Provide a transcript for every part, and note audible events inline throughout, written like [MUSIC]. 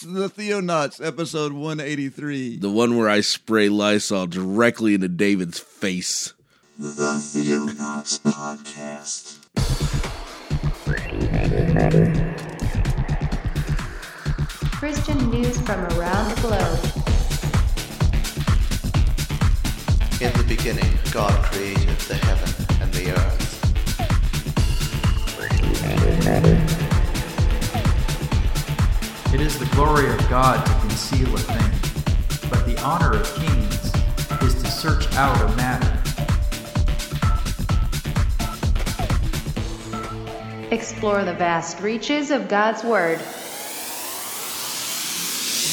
It's the Theonauts, episode 183. The one where I spray Lysol directly into David's face. The Theonauts Podcast. Christian news from around the globe. In the beginning, God created the heaven and the earth. It is the glory of God to conceal a thing, but the honor of kings is to search out a matter. Explore the vast reaches of God's Word.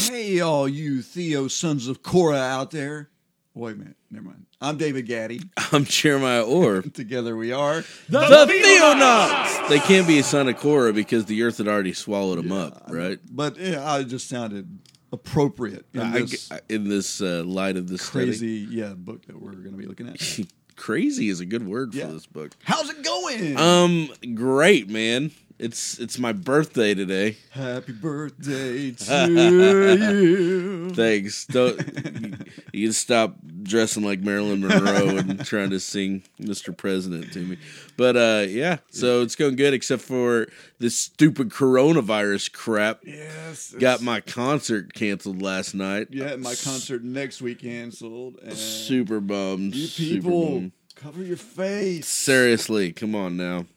Hey, all you Theo sons of Korah out there. Wait a minute, never mind. I'm David Gaddy. [LAUGHS] I'm Jeremiah Orr. [LAUGHS] Together we are. the Theonauts! They can't be a son of Korah because the earth had already swallowed them up, right? But yeah, I just sounded appropriate in I- this I- in this uh, light of this crazy yeah book that we're going to be looking at. [LAUGHS] crazy is a good word for this book. How's it going? Um, great, man. It's it's my birthday today. Happy birthday [LAUGHS] to you. Thanks. Don't you, can stop dressing like Marilyn Monroe and [LAUGHS] trying to sing Mr. President to me. But uh yeah, so it's going good except for this stupid coronavirus crap. Yes. Got my concert canceled last night. yeah, my concert next week canceled. And Super bummed. You super people, bummed. cover your face. Seriously, come on now.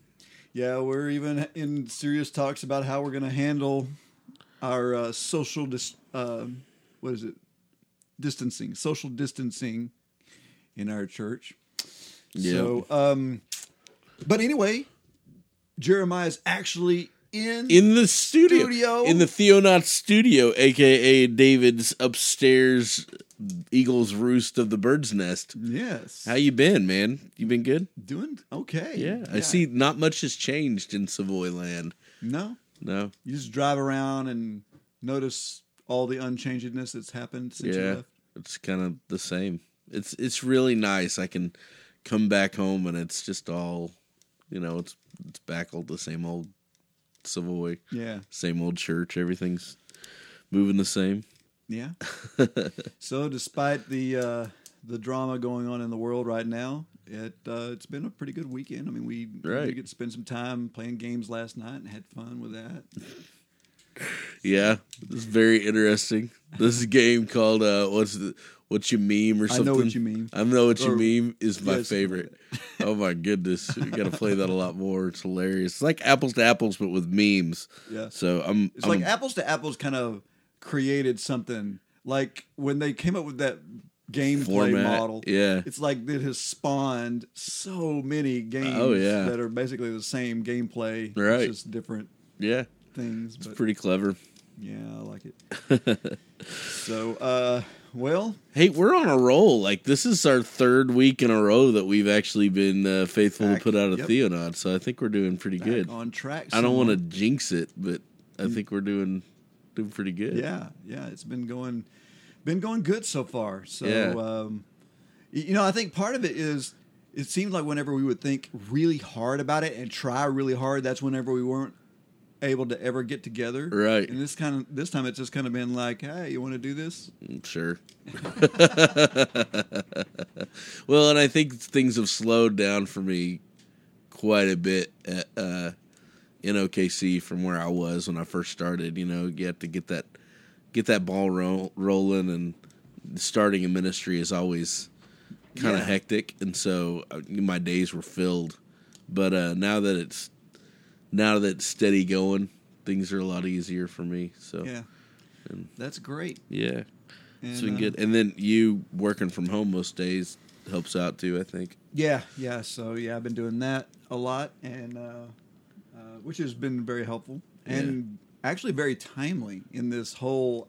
Yeah, we're even in serious talks about how we're going to handle our uh, social dis- uh, what is it? Distancing, social distancing in our church. Yeah. So, um, but anyway, Jeremiah's actually in. in the studio, Studio. in the Theonaut studio, aka David's upstairs Eagles roost of the bird's nest. yes, How you been, man? You been good? doing okay? Yeah, I see. Not much has changed in Savoy Land. No, No, you just drive around and notice all the unchangedness that's happened since you left. it's kind of the same. It's it's really nice. I can come back home and it's just all, you know, it's it's back all the same old Savoy, Yeah, same old church. Everything's moving the same. Yeah. [LAUGHS] so, despite the uh, the drama going on in the world right now, it uh, it's been a pretty good weekend. I mean, we Right. did get to spend some time playing games last night and had fun with that. Yeah, it's very interesting. This game called uh, what's the what you meme or something. I know what you mean. I know what you Or- mean is my yes. favorite. [LAUGHS] oh my goodness, we got to play that a lot more. It's hilarious. It's like apples to apples, but with memes. Yeah. So I'm. It's I'm like apples to apples kind of created something like when they came up with that gameplay Format, model. yeah. It's like it has spawned so many games Oh, yeah. that are basically the same gameplay. Right. It's just different yeah, things. But pretty clever. yeah, I like it. [LAUGHS] so, uh, well, Hey, we're on a roll. Like this is our third week in a row that we've actually been uh, faithful Back- to put out a yep. Theonaut. So I think we're doing pretty back good. on track. I don't want to jinx it, but I think we're doing doing pretty good. Yeah, yeah, it's been going, been going good so far. So, Yeah. um, you know, I think part of it is it seemed like whenever we would think really hard about it and try really hard, that's whenever we weren't able to ever get together. Right. And this kind of this time, it's just kind of been like, hey, you want to do this? Mm, Sure. [LAUGHS] well, and I think things have slowed down for me quite a bit uh, in OKC from where I was when I first started. You know, you have to get that get that ball ro- rolling, and starting a ministry is always kind of Yeah. hectic, and so uh, my days were filled. But uh, now that it's now that it's steady going, things are a lot easier for me. So Yeah, that's great. yeah. It's And, been uh, good. And then you working from home most days helps out too, I think. Yeah, yeah. So yeah, I've been doing that a lot, and uh, which has been very helpful and actually very timely in this whole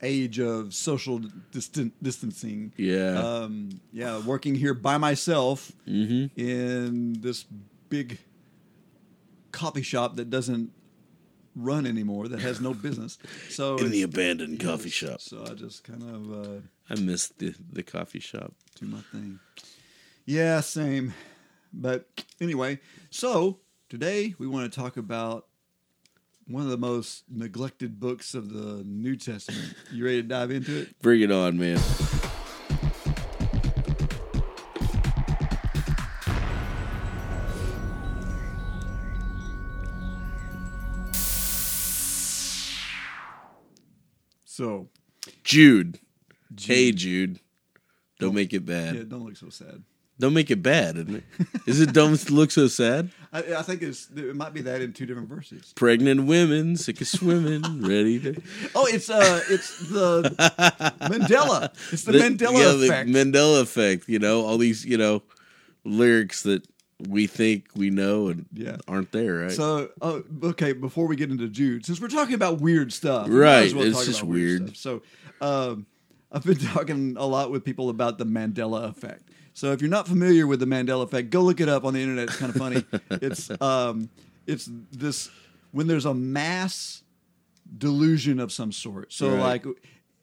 age of social distan- distancing. Yeah. Um, yeah, working here by myself mm-hmm. in this big coffee shop that doesn't run anymore, that has no [LAUGHS] business. So In the abandoned coffee shop. So I just kind of. Uh, I missed the, the coffee shop. do my thing. Yeah, same. But anyway, so today we want to talk about one of the most neglected books of the New Testament. You ready to dive into it? Bring it on, man. So, Jude. Hey, Jude. Don't make it bad. yeah, don't look so sad. Don't make it bad, isn't it? Is it don't [LAUGHS] look so sad? I, I think it's it might be that in two different verses. Pregnant women, sick of swimming, [LAUGHS] ready to. Oh, it's uh, it's the [LAUGHS] Mandela. It's the, Mandela yeah, the effect. Mandela effect. You know, all these you know lyrics that we think we know and Yeah. aren't there, right? So, uh, okay, before we get into Jude, since we're talking about weird stuff, Right, well it's just about weird. So, um, I've been talking a lot with people about the Mandela effect. So, if you're not familiar with the Mandela effect, go look it up on the internet. It's kind of funny. [LAUGHS] it's um, it's this when there's a mass delusion of some sort. So, Right. like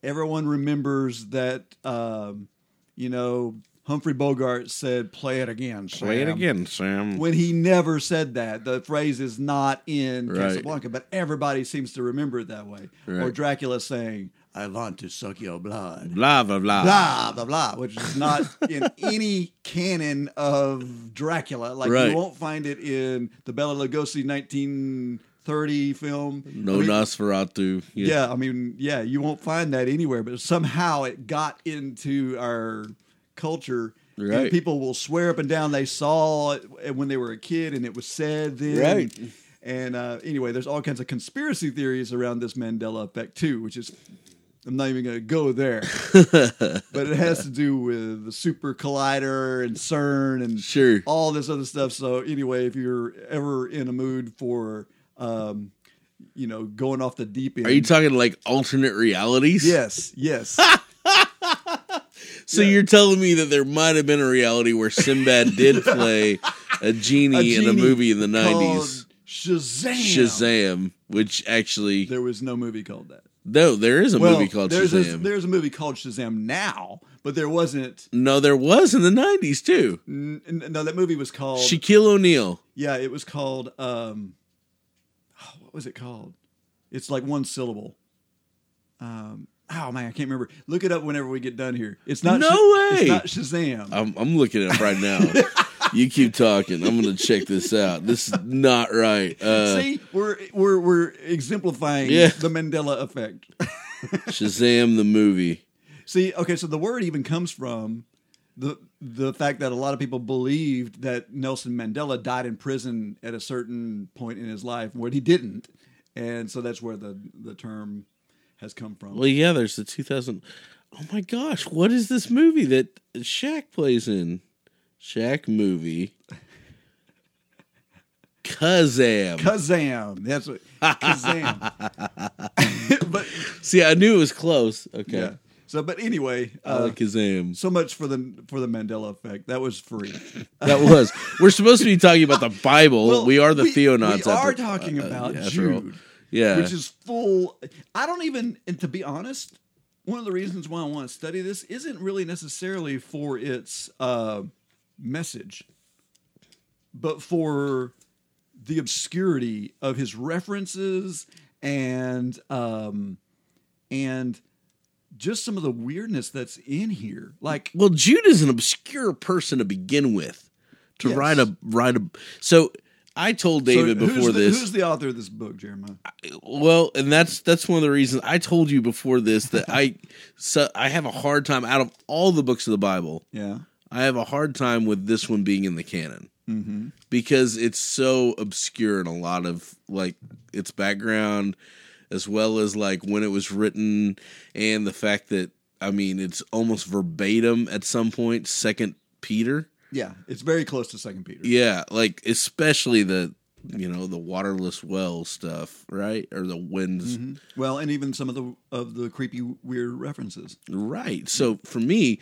everyone remembers that, um, you know. Humphrey Bogart said, "Play it again." Play it Sam." again, Sam. when he never said that. The phrase is not in Right. Casablanca, but everybody seems to remember it that way. Or Dracula saying, "I want to suck your blood." blah blah blah. Blah blah blah, which is not in [LAUGHS] any canon of Dracula. Like Right. you won't find it in the Bela Lugosi 1930 film. No I mean, Nosferatu. yeah, I mean, yeah, you won't find that anywhere, but somehow it got into our culture. And Right. people will swear up and down they saw it when they were a kid and it was said then. Right. And uh, anyway, there's all kinds of conspiracy theories around this Mandela effect too, which is I'm not even going to go there, [LAUGHS] but it has to do with the super collider and CERN and Sure. all this other stuff. So anyway, if you're ever in a mood for, um, you know, going off the deep end, Are you talking like alternate realities? Yes, yes. [LAUGHS] So you're telling me that there might have been a reality where Sinbad did [LAUGHS] play a genie, in a movie in the '90s, Shazam. Shazam, which actually There was no movie called that. No, there is a well, movie called there's A, Shazam. there's a movie called Shazam now, but there wasn't. no, there was in the '90s too. n- n- No, that movie was called. Shaquille O'Neal. yeah, it was called. Um, oh, what was it called? It's like one syllable. Um, oh man, I can't remember. Look it up whenever we get done here. It's not. No Sh- way! It's not Shazam. I'm, I'm looking it up right now. [LAUGHS] you keep talking. I'm going to check this out. This is not right. Uh, See, we're we're we're exemplifying Yeah. the Mandela effect. [LAUGHS] Shazam the movie. See, okay, so the word even comes from the the fact that a lot of people believed that Nelson Mandela died in prison at a certain point in his life, when he didn't, and so that's where the the term has come from. Well, yeah, there's the 2000. Oh my gosh, what is this movie that Shaq plays in? Shaq movie. Kazam. Kazam, that's what [LAUGHS] Kazam. [LAUGHS] but See, I knew it was close. Okay. yeah, so but anyway, I uh, like Kazam. so much for the for the Mandela effect. That was free. [LAUGHS] That was. We're supposed to be talking about the Bible. Well, we are the we, Theonauts. We are after- talking uh, uh, about yeah. Jude. Yeah. which is full. I don't even, and to be honest, one of the reasons why I want to study this isn't really necessarily for its uh, message, but for the obscurity of his references and um, and just some of the weirdness that's in here. Like, Well, Jude is an obscure person to begin with. To Yes. write a write a so I told David so who's before the, this. who's the author of this book, Jeremiah? Well, and that's that's one of the reasons I told you before this that I [LAUGHS] so I have a hard time out of all the books of the Bible. [LAUGHS] Yeah, I have a hard time with this one being in the canon mm-hmm. because it's so obscure in a lot of like its background, as well as like when it was written, and the fact that I mean it's almost verbatim at some. Second Peter, yeah, it's very close to Second Peter. yeah, like especially the you know the waterless well stuff, right? Or the winds. Mhm. Well, and even some of the of the creepy, weird references. Right. So for me,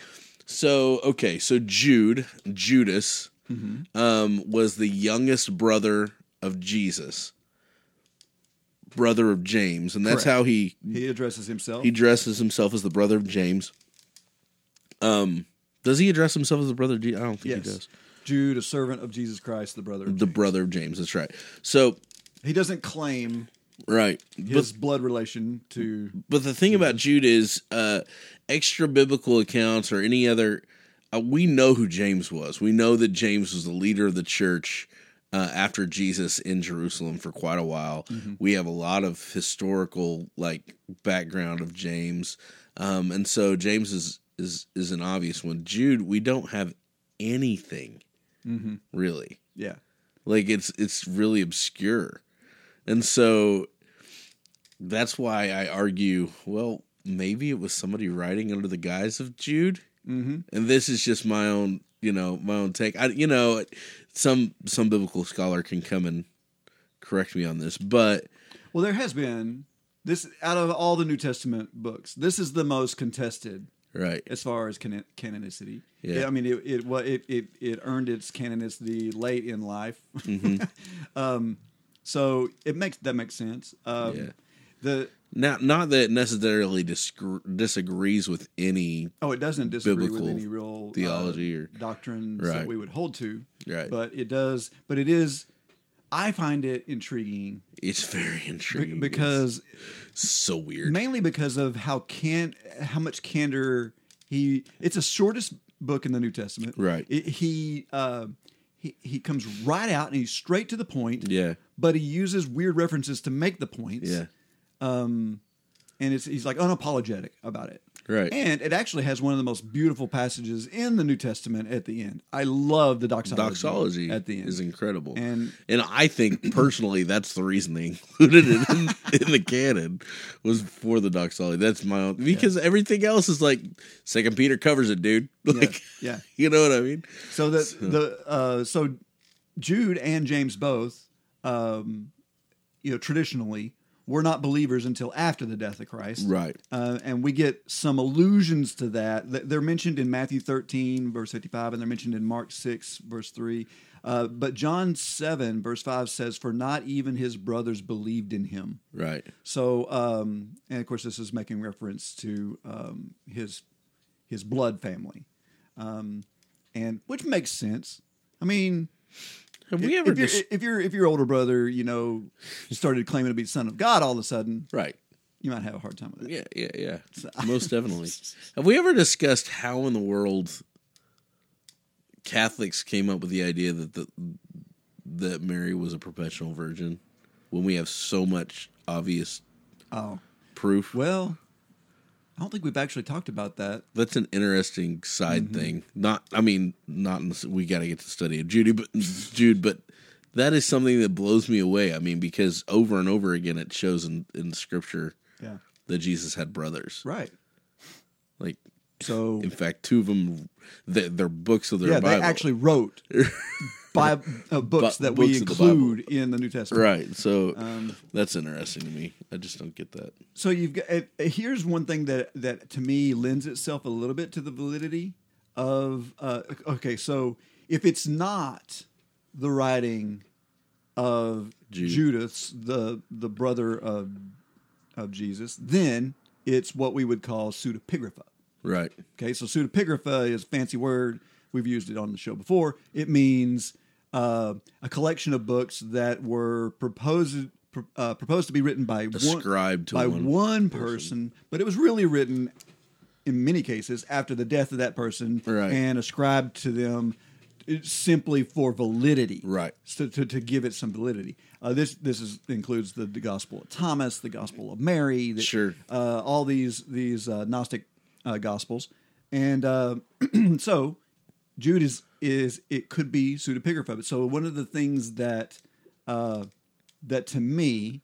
so okay, so Jude, Judas, um, was the youngest brother of Jesus, brother of James, and that's Correct. how he He addresses himself. he dresses himself as the brother of James. Um, does he address himself as the brother of Jesus? I don't think yes, he does. Jude, a servant of Jesus Christ, the brother. Of The James. brother of James. That's right. So He doesn't claim right. his blood relation to. But the thing about Jude is uh, extra biblical accounts or any other. Uh, we know who James was. We know that James was the leader of the church uh, after Jesus in Jerusalem for quite a while. We have a lot of historical like background of James, um, and so James is is is an obvious one. Jude, we don't have anything really. Yeah, Like it's it's really obscure. And so that's why I argue, well, maybe it was somebody writing under the guise of Jude. Mm-hmm. And this is just my own, you know, my own take. I, you know, some some biblical scholar can come and correct me on this, but well, there has been this out of all the New Testament books. This is the most contested right, as far as canon- canonicity. Yeah. I mean, it it, it it it earned its canonicity late in life. Mm-hmm. [LAUGHS] um, so it makes that makes sense. Um, Yeah. The not not that it necessarily disgr- disagrees with any oh, it doesn't disagree Biblical with any real uh, theology or- doctrines Right. that we would hold to. Right. but it does. But it is. I find it intriguing It's very intriguing because It's so weird. mainly because of how can how much candor he. It's the shortest book in the New Testament. Right. It, he. Uh, he, he comes right out and he's straight to the point. Yeah. But he uses weird references to make the points. Yeah. Um, and it's he's like unapologetic about it. Right. And it actually has one of the most beautiful passages in the New Testament at the end. I love the doxology, doxology at the end. is incredible. And- and I think [CLEARS THROAT] personally that's the reason they [LAUGHS] included it in, in the canon was for the doxology. That's my own because everything else is like Second Peter covers it, dude. [LAUGHS] Like yeah. [LAUGHS] you know what I mean? So that the uh, so Jude and James both, um, you know, traditionally were not believers until after the death of Christ, Right. Uh, and we get some allusions to that. They're mentioned in Matthew 13, verse 55, and they're mentioned in Mark 6, verse 3. Uh, but John 7, verse 5 says, For not even his brothers believed in him. Right. So, um, and of course, this is making reference to um, his his blood family, um, and which makes sense. I mean, Have we if, ever if, your dis- if your if your older brother, you know, started claiming to be the son of God all of a sudden, Right. you might have a hard time with it. Yeah, yeah, yeah. [LAUGHS] Most definitely. Have we ever discussed how in the world Catholics came up with the idea that the that Mary was a perpetual virgin when we have so much obvious Oh, proof? well, I don't think we've actually talked about that. That's an interesting side mm-hmm. thing. Not, I mean, not in, we got to get to study of Judy, but Jude, but that is something that blows me away. I mean, because over and over again, it shows in in Scripture Yeah, that Jesus had brothers. right. Like, So in fact, two of them, they're books of their yeah, Bible. they actually wrote [LAUGHS] Bi- [LAUGHS] uh, books that books we of the include in the New Testament. right. So Um, that's interesting to me. I just don't get that. So you've got uh, here's one thing that that to me lends itself a little bit to the validity of uh, okay. So if it's not the writing of Jude. Judas, the the brother of of Jesus, then it's what we would call pseudepigrapha. Right. Okay, so pseudepigrapha is a fancy word. We've used it on the show before. It means uh, a collection of books that were proposed uh, proposed to be written by one, Ascribed to by one one person, but it was really written in many cases after the death of that person Right. and ascribed to them simply for validity, Right. So to, to give it some validity. Uh, this this is, includes the, the Gospel of Thomas, the Gospel of Mary, the, Sure. uh, all these these uh, Gnostic uh, Gospels, and uh, [CLEARS THROAT] so Jude is is it could be pseudepigrapha. But So one of the things that uh, that to me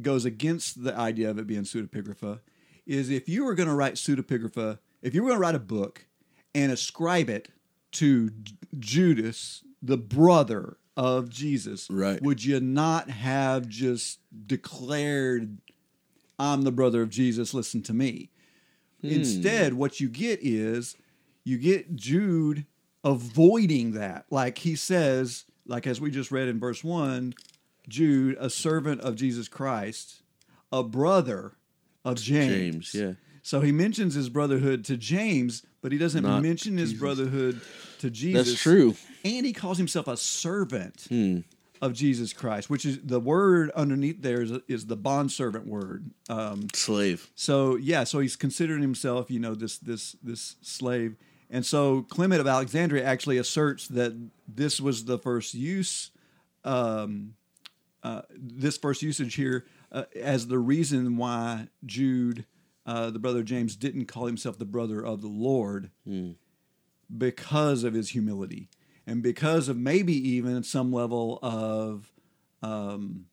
goes against the idea of it being pseudepigrapha is if you were going to write pseudepigrapha, if you were going to write a book and ascribe it to J- Judas, the brother of Jesus, Right. would you not have just declared, I'm the brother of Jesus, listen to me? Instead, what you get is you get Jude avoiding that. Like he says, like as we just read in verse 1, Jude, a servant of Jesus Christ, a brother of James. James, yeah. So he mentions his brotherhood to James, but he doesn't Jesus. mention his brotherhood to Jesus. That's true. And he calls himself a servant of Jesus Christ, which is the word underneath there is, is the bondservant word. Um, Slave. so yeah, so he's considering himself, you know, this this this slave, and so Clement of Alexandria actually asserts that this was the first use, um, uh, this first usage here uh, as the reason why Jude, uh, the brother James, didn't call himself the brother of the Lord because of his humility and because of maybe even some level of um,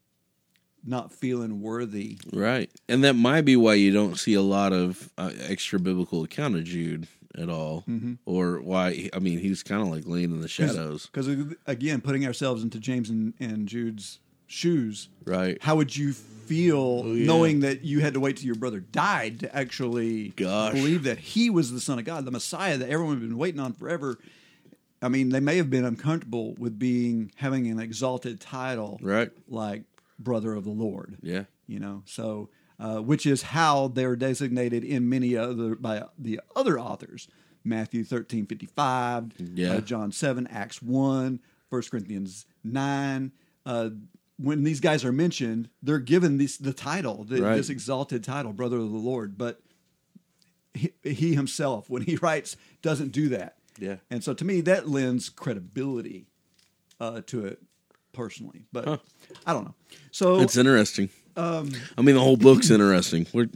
not feeling worthy. Right. And that might be why you don't see a lot of uh, extra biblical account of Jude at all. Mm-hmm. Or why, I mean, he's kind of like laying in the shadows. Because uh, again, putting ourselves into James and, and Jude's shoes, Right. how would you feel oh, yeah. knowing that you had to wait till your brother died to actually Gosh. believe that he was the Son of God, the Messiah that everyone had been waiting on forever? I mean, they may have been uncomfortable with being having an exalted title, Right. like brother of the Lord. Yeah. you know so uh, which is how they're designated in many other by the other authors matthew 13 55 Yeah. uh, john 7 acts 1 1 corinthians 9 uh, when these guys are mentioned they're given this the title the, Right. this exalted title brother of the lord but he, he himself when he writes doesn't do that Yeah. and so to me that lends credibility uh, to it personally but Huh. i don't know so It's interesting. Um, I mean, the whole book's [CLEARS THROAT] interesting. We're,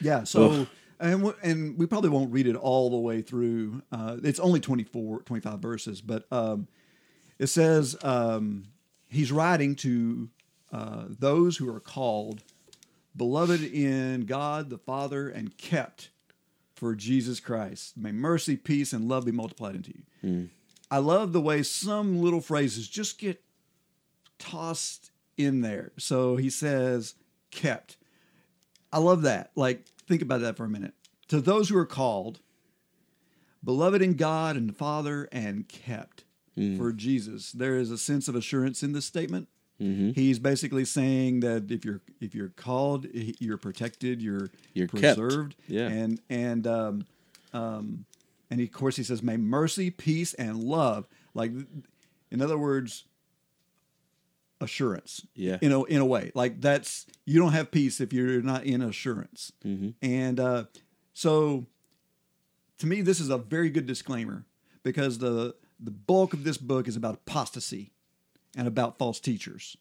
Yeah. So, Ugh. and and we probably won't read it all the way through. Uh, it's only 24, 25 verses, but um, it says um, he's writing to uh, those who are called, beloved in God the Father, and kept for Jesus Christ. May mercy, peace, and love be multiplied into you. I love the way some little phrases just get tossed in there. So he says, kept. I love that. Like, think about that for a minute. To those who are called, beloved in God and the Father, and kept for Jesus, there is a sense of assurance in this statement. He's basically saying that if you're if you're called, you're protected, you're You're kept. preserved, Yeah. and and um, um, and of course he says, "May mercy, peace, and love." Like, in other words, assurance. Yeah. In a in a way, like that's you don't have peace if you're not in assurance. And uh, so, to me, this is a very good disclaimer because the the bulk of this book is about apostasy and about false teachers.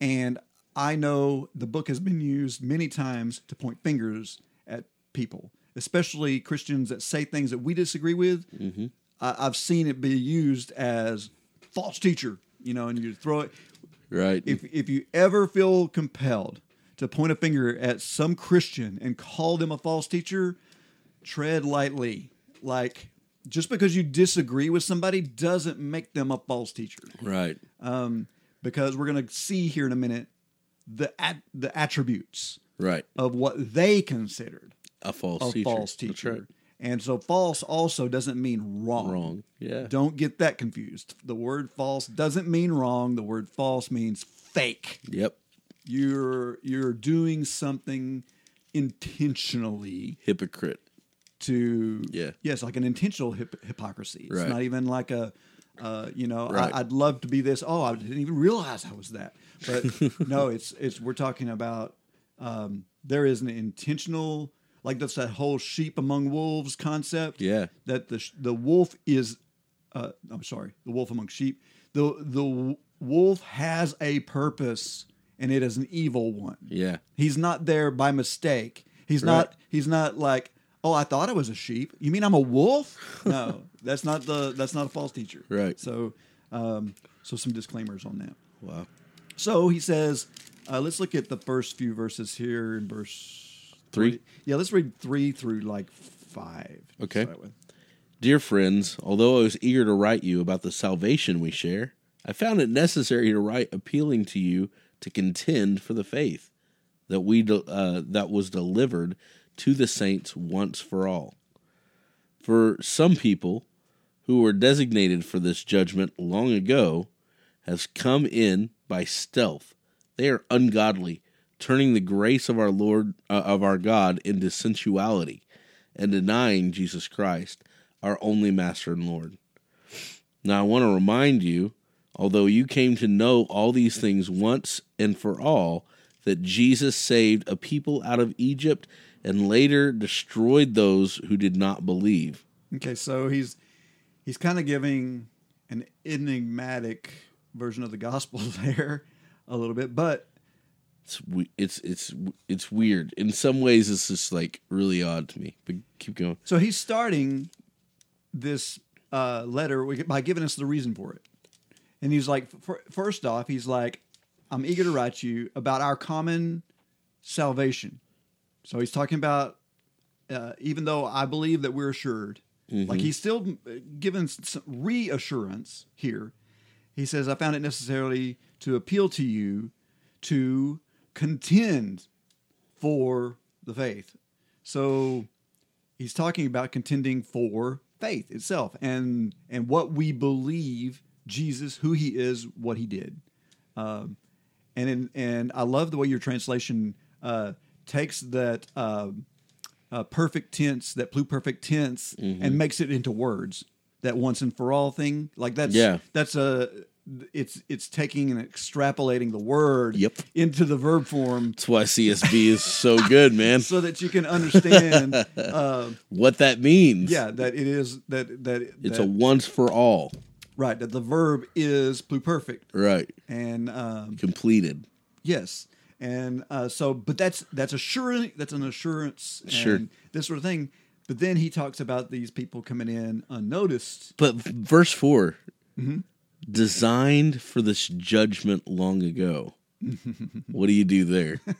And I know the book has been used many times to point fingers at people, especially Christians that say things that we disagree with. I, I've seen it be used as false teacher, you know, and you throw it. Right. If if you ever feel compelled to point a finger at some Christian and call them a false teacher, tread lightly. Like just because you disagree with somebody doesn't make them a false teacher right. um, because we're going to see here in a minute the at, the attributes Right. of what they considered A false a teacher. false teacher. right. And so false also doesn't mean wrong. Wrong. Yeah. Don't get that confused. The word false doesn't mean wrong. The word false means fake. Yep. You're you're doing something intentionally Hypocrite. to Yeah. yes like an intentional hip- hypocrisy it's Right. not even like a uh, you know Right. I, i'd love to be this oh i didn't even realize i was that but [LAUGHS] no it's it's we're talking about um, there is an intentional like that's that whole sheep among wolves concept Yeah. that the the wolf is uh, i'm sorry the wolf among sheep the the wolf has a purpose and it is an evil one Yeah. He's not there by mistake. He's Right. not. He's not like, oh, I thought I was a sheep. You mean I'm a wolf? [LAUGHS] No, that's not the. That's not a false teacher. Right. So, um, so some disclaimers on that. Wow. So he says, uh, let's look at the first few verses here in verse Three? Yeah, let's read three through like five. Okay. Dear friends, although I was eager to write you about the salvation we share, I found it necessary to write appealing to you to contend for the faith that we de- uh, that was delivered to the saints once for all. For some people who were designated for this judgment long ago has come in by stealth. They are ungodly, turning the grace of our Lord uh, of our God into sensuality and denying Jesus Christ, our only master and Lord. Now I want to remind you although you came to know all these things once and for all, that Jesus saved a people out of Egypt and later destroyed those who did not believe. Okay, so he's he's kind of giving an enigmatic version of the gospel [LAUGHS] there a little bit, but It's it's it's it's weird. In some ways, it's just like really odd to me. But keep going. so he's starting this uh, letter by giving us the reason for it, and he's like, first off, he's like, I'm eager to write you about our common salvation. So he's talking about uh, even though I believe that we're assured, like he's still uh, given some reassurance here. He says, I found it necessarily to appeal to you to contend for the faith. So he's talking about contending for faith itself and and what we believe Jesus, who he is, what he did. Um, and in, and I love the way your translation uh, takes that uh, uh, perfect tense, that pluperfect tense, and makes it into words. That once and for all thing, like that's Yeah. that's a it's it's taking and extrapolating the word Yep. into the verb form That's why CSB is so good, man. [LAUGHS] so that you can understand. uh, What that means. yeah, that it is that that It's that, a once for all. right that the verb is pluperfect Right. and um, Completed. Yes, and uh, so, but that's that's assuring that's an assurance, and Sure. this sort of thing. But then he talks about these people coming in unnoticed. But verse 4 Mm-hmm. Designed for this judgment long ago. [LAUGHS] what do you do there? [LAUGHS]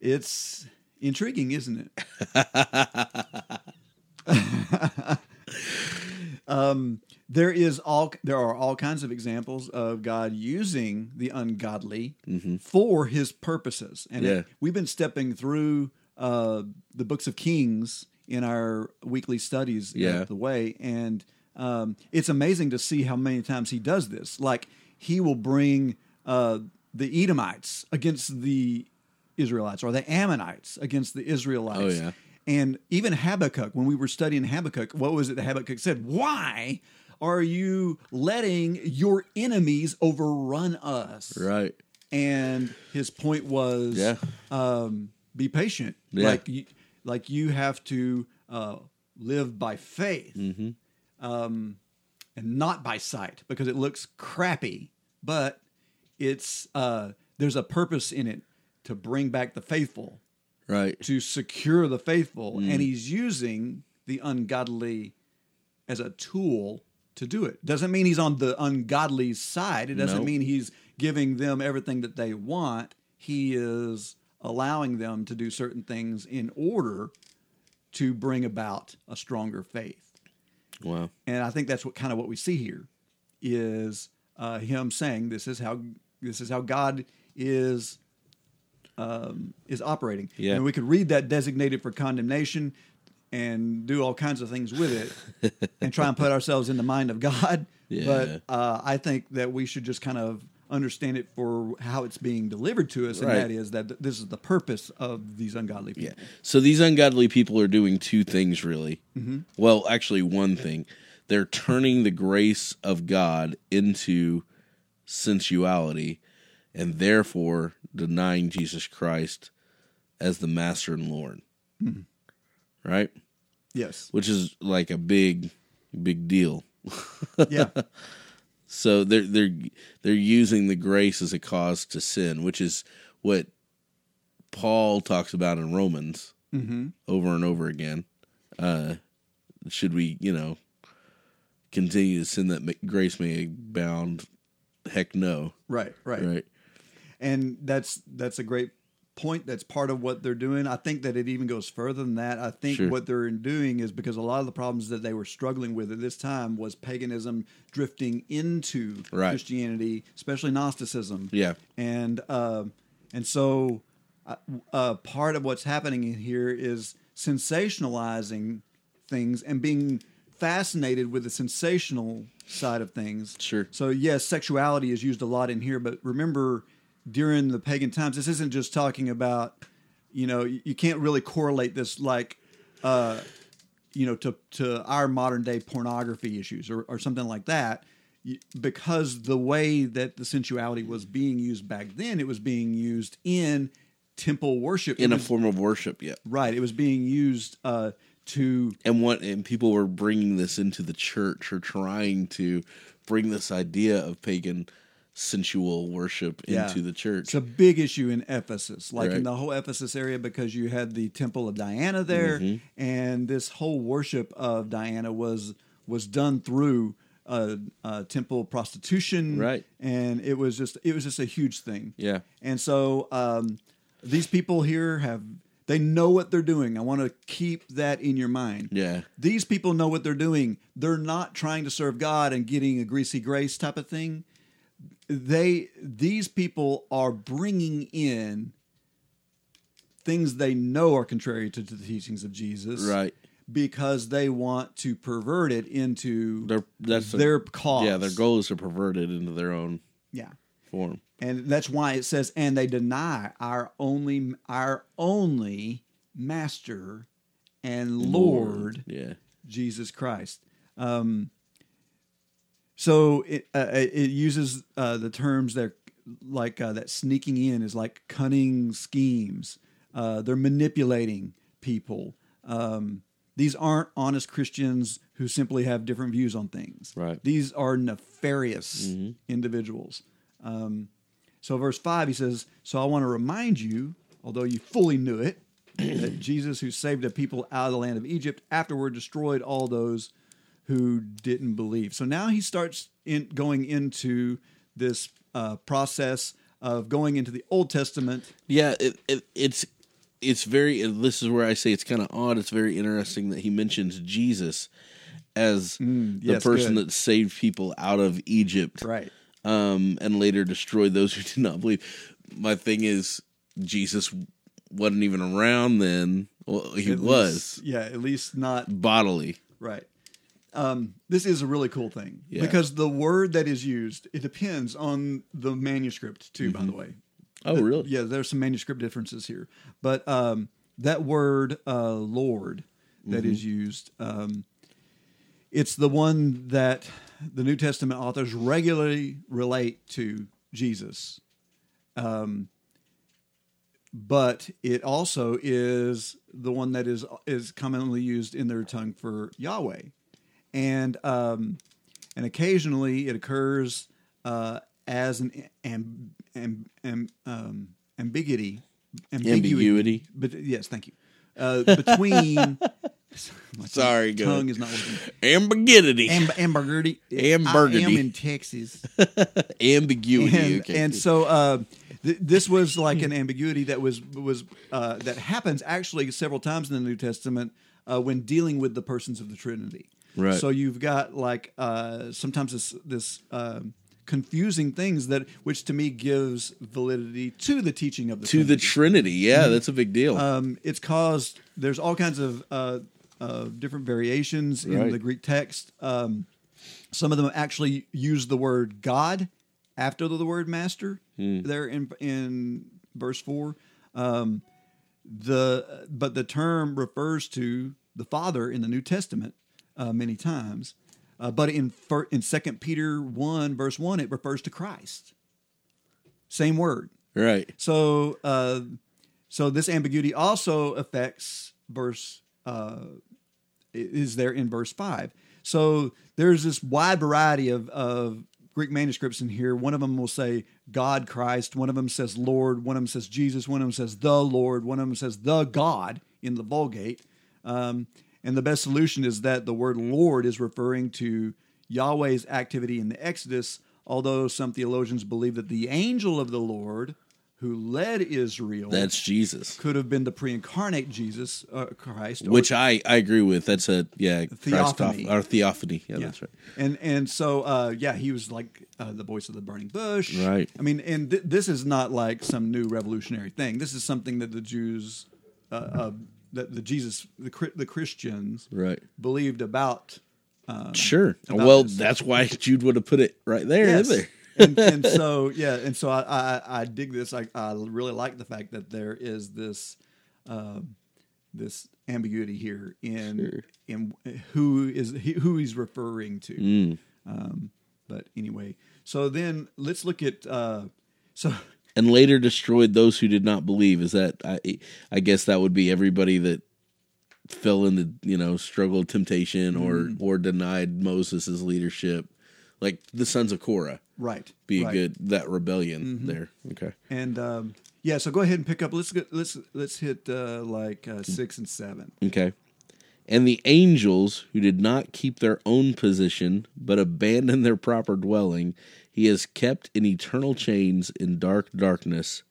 It's intriguing, isn't it? [LAUGHS] um, there is all there are all kinds of examples of God using the ungodly for His purposes, and Yeah. we've been stepping through uh, the books of Kings in our weekly studies Yeah. the way, and um, it's amazing to see how many times He does this. Like He will bring uh, the Edomites against the Israelites or the Ammonites against the Israelites. Oh, yeah. And even Habakkuk, when we were studying Habakkuk, what was it that Habakkuk said? Why are you letting your enemies overrun us? right. And his point was, Yeah. um, be patient. Yeah. Like you, like you have to uh, live by faith, Mm-hmm. Um, and not by sight, because it looks crappy, but it's uh, there's a purpose in it to bring back the faithful Right. to secure the faithful, Mm. and he's using the ungodly as a tool to do it. Doesn't mean he's on the ungodly side. It doesn't No. mean he's giving them everything that they want. He is allowing them to do certain things in order to bring about a stronger faith. Wow. And I think that's what kind of what we see here is uh, him saying this is how this is how God is um, is operating. Yeah. And we could read that designated for condemnation and do all kinds of things with it [LAUGHS] and try and put ourselves in the mind of God. Yeah. But uh, I think that we should just kind of understand it for how it's being delivered to us, and that is that th- this is the purpose of these ungodly people. Yeah. So these ungodly people are doing two things, really. Mm-hmm. Well, actually, one thing. They're turning the grace of God into sensuality and therefore denying Jesus Christ as the master and Lord. Mm-hmm. Right? Yes. Which is like a big, big deal. Yeah. [LAUGHS] So they're they're they're using the grace as a cause to sin, which is what Paul talks about in Romans over and over again. Uh, should we, you know, continue to sin that grace may abound? Heck, no. right. Right. Right. and that's that's a great point that's part of what they're doing i think that it even goes further than that i think Sure. what they're doing is because a lot of the problems that they were struggling with at this time was paganism drifting into Right. christianity especially gnosticism Yeah. and um and so uh, uh, part of what's happening in here is sensationalizing things and being fascinated with the sensational side of things. Sure. So yes, sexuality is used a lot in here, but remember, during the pagan times, this isn't just talking about, you know, you, can't really correlate this like, uh, you know, to to our modern day pornography issues or, or something like that. because the way that the sensuality was being used back then, it was being used in temple worship. In a form of worship. Yeah, right. It was being used uh, to and what and people were bringing this into the church or trying to bring this idea of pagan sensual worship Yeah. into the church. It's a big issue in Ephesus, like in the whole Ephesus area, because you had the Temple of Diana there, Mm-hmm. and this whole worship of Diana was was done through uh, uh, temple prostitution, Right. And it was just it was just a huge thing, Yeah. And so um, these people here have they know what they're doing. I want to keep that in your mind. yeah, These people know what they're doing. They're not trying to serve God and getting a greasy grace type of thing. They these people are bringing in things they know are contrary to the teachings of Jesus, right. Because they want to pervert it into Their that's their cause. Yeah, their goal is to pervert it into their own Yeah, form. and that's why it says, "And they deny our only our only Master and Lord." Yeah. Jesus Christ. Um, so it uh, it uses uh, the terms that like uh, that sneaking in is like cunning schemes. Uh, they're manipulating people. Um, these aren't honest Christians who simply have different views on things. Right. These are nefarious individuals. Um, so, verse 5, he says, So I want to remind you, although you fully knew it, [CLEARS THROAT] that Jesus, who saved the people out of the land of Egypt, afterward destroyed all those who didn't believe. So now he starts in, going into this uh, process of going into the Old Testament. Yeah, it, it, it's it's very. This is where I say it's kind of odd. It's very interesting that he mentions Jesus as the Mm, yes, person good. that saved people out of Egypt, Right. um, and later destroyed those who [LAUGHS] did not believe. My thing is, Jesus wasn't even around then. Well, he At was least- yeah, at least not bodily. Right. Um, this is a really cool thing Yeah. because the word that is used it depends on the manuscript too. By the way, Oh, The- really? Yeah, there's some manuscript differences here, but um, that word uh, "Lord" that is Mm-hmm. used, um, it's the one that the New Testament authors regularly relate to Jesus. Um, but it also is the one that is is commonly used in their tongue for Yahweh, and um, and occasionally it occurs uh, as an um, ambiguity, Ambiguity. But yes, thank you. Uh, between [LAUGHS] [LAUGHS] Sorry, go tongue ahead. is not working. Ambiguity. Amb- ambiguity. Ambiguity. I am in Texas [LAUGHS] Ambiguity. and, okay, and so uh, th- this was like an ambiguity that was was uh, that happens actually several times in the New Testament uh, when dealing with the persons of the Trinity. Right. So you've got like uh, sometimes this this um confusing things that which to me gives validity to the teaching of the to the Trinity. Trinity. Yeah, that's a big deal. um, it's caused there's all kinds of uh, uh, different variations in Right. the Greek text. Um, some of them actually use the word God after the word master there in in verse four. Um, the but the term refers to the Father in the New Testament uh, many times, uh, but in fir- in Second Peter one verse one it refers to Christ. Same word. right. So, uh, so this ambiguity also affects verse uh, is there in verse five. So there's this wide variety of, of Greek manuscripts in here. One of them will say God Christ. One of them says Lord. One of them says Jesus. One of them says the Lord. One of them says the God in the Vulgate. Um, and the best solution is that the word Lord is referring to Yahweh's activity in the Exodus, although some theologians believe that the angel of the Lord who led Israel That's Jesus. could have been the pre-incarnate Jesus, uh, Christ, Which I, I agree with. That's a yeah Theophany. Christoph- or theophany. Yeah, Yeah. that's right. And and so uh, yeah, he was like uh, the voice of the burning bush. Right. I mean, and th- this is not like some new revolutionary thing. This is something that the Jews, uh, uh, that the Jesus, the the Christians, Right. believed about. Sure. about Well, this. that's why Jude would have put it right there. Yes. There. [LAUGHS] and, and so yeah, and so I I, I dig this. I, I really like the fact that there is this um, this ambiguity here in Sure. in who is he, who he's referring to. Mm. Um, but anyway, so then let's look at uh, so and later destroyed those who did not believe. Is that I? I guess that would be everybody that fell into you know struggle, temptation, or or denied Moses' leadership, like the sons of Korah. right Be right. a good that rebellion there. Okay. and um, yeah. So go ahead and pick up. Let's get let's let's hit uh, like uh, six and seven. Okay. And the angels who did not keep their own position, but abandoned their proper dwelling, he has kept in eternal chains in dark darkness,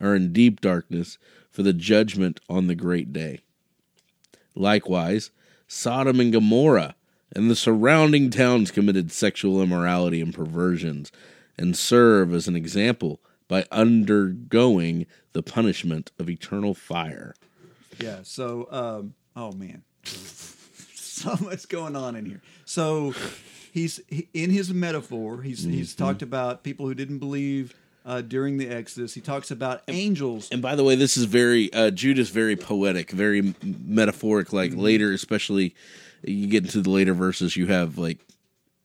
or in deep darkness, for the judgment on the great day. Likewise, Sodom and Gomorrah and the surrounding towns committed sexual immorality and perversions, and serve as an example by undergoing the punishment of eternal fire. Yeah. So, um, oh man, [LAUGHS] so much going on in here. So, he's he, in his metaphor. He's he's Mm-hmm. talked about people who didn't believe uh, during the Exodus. He talks about angels. And by the way, this is very uh, Jude is very poetic, very metaphoric. Like Mm-hmm. later, especially you get into the later verses, you have like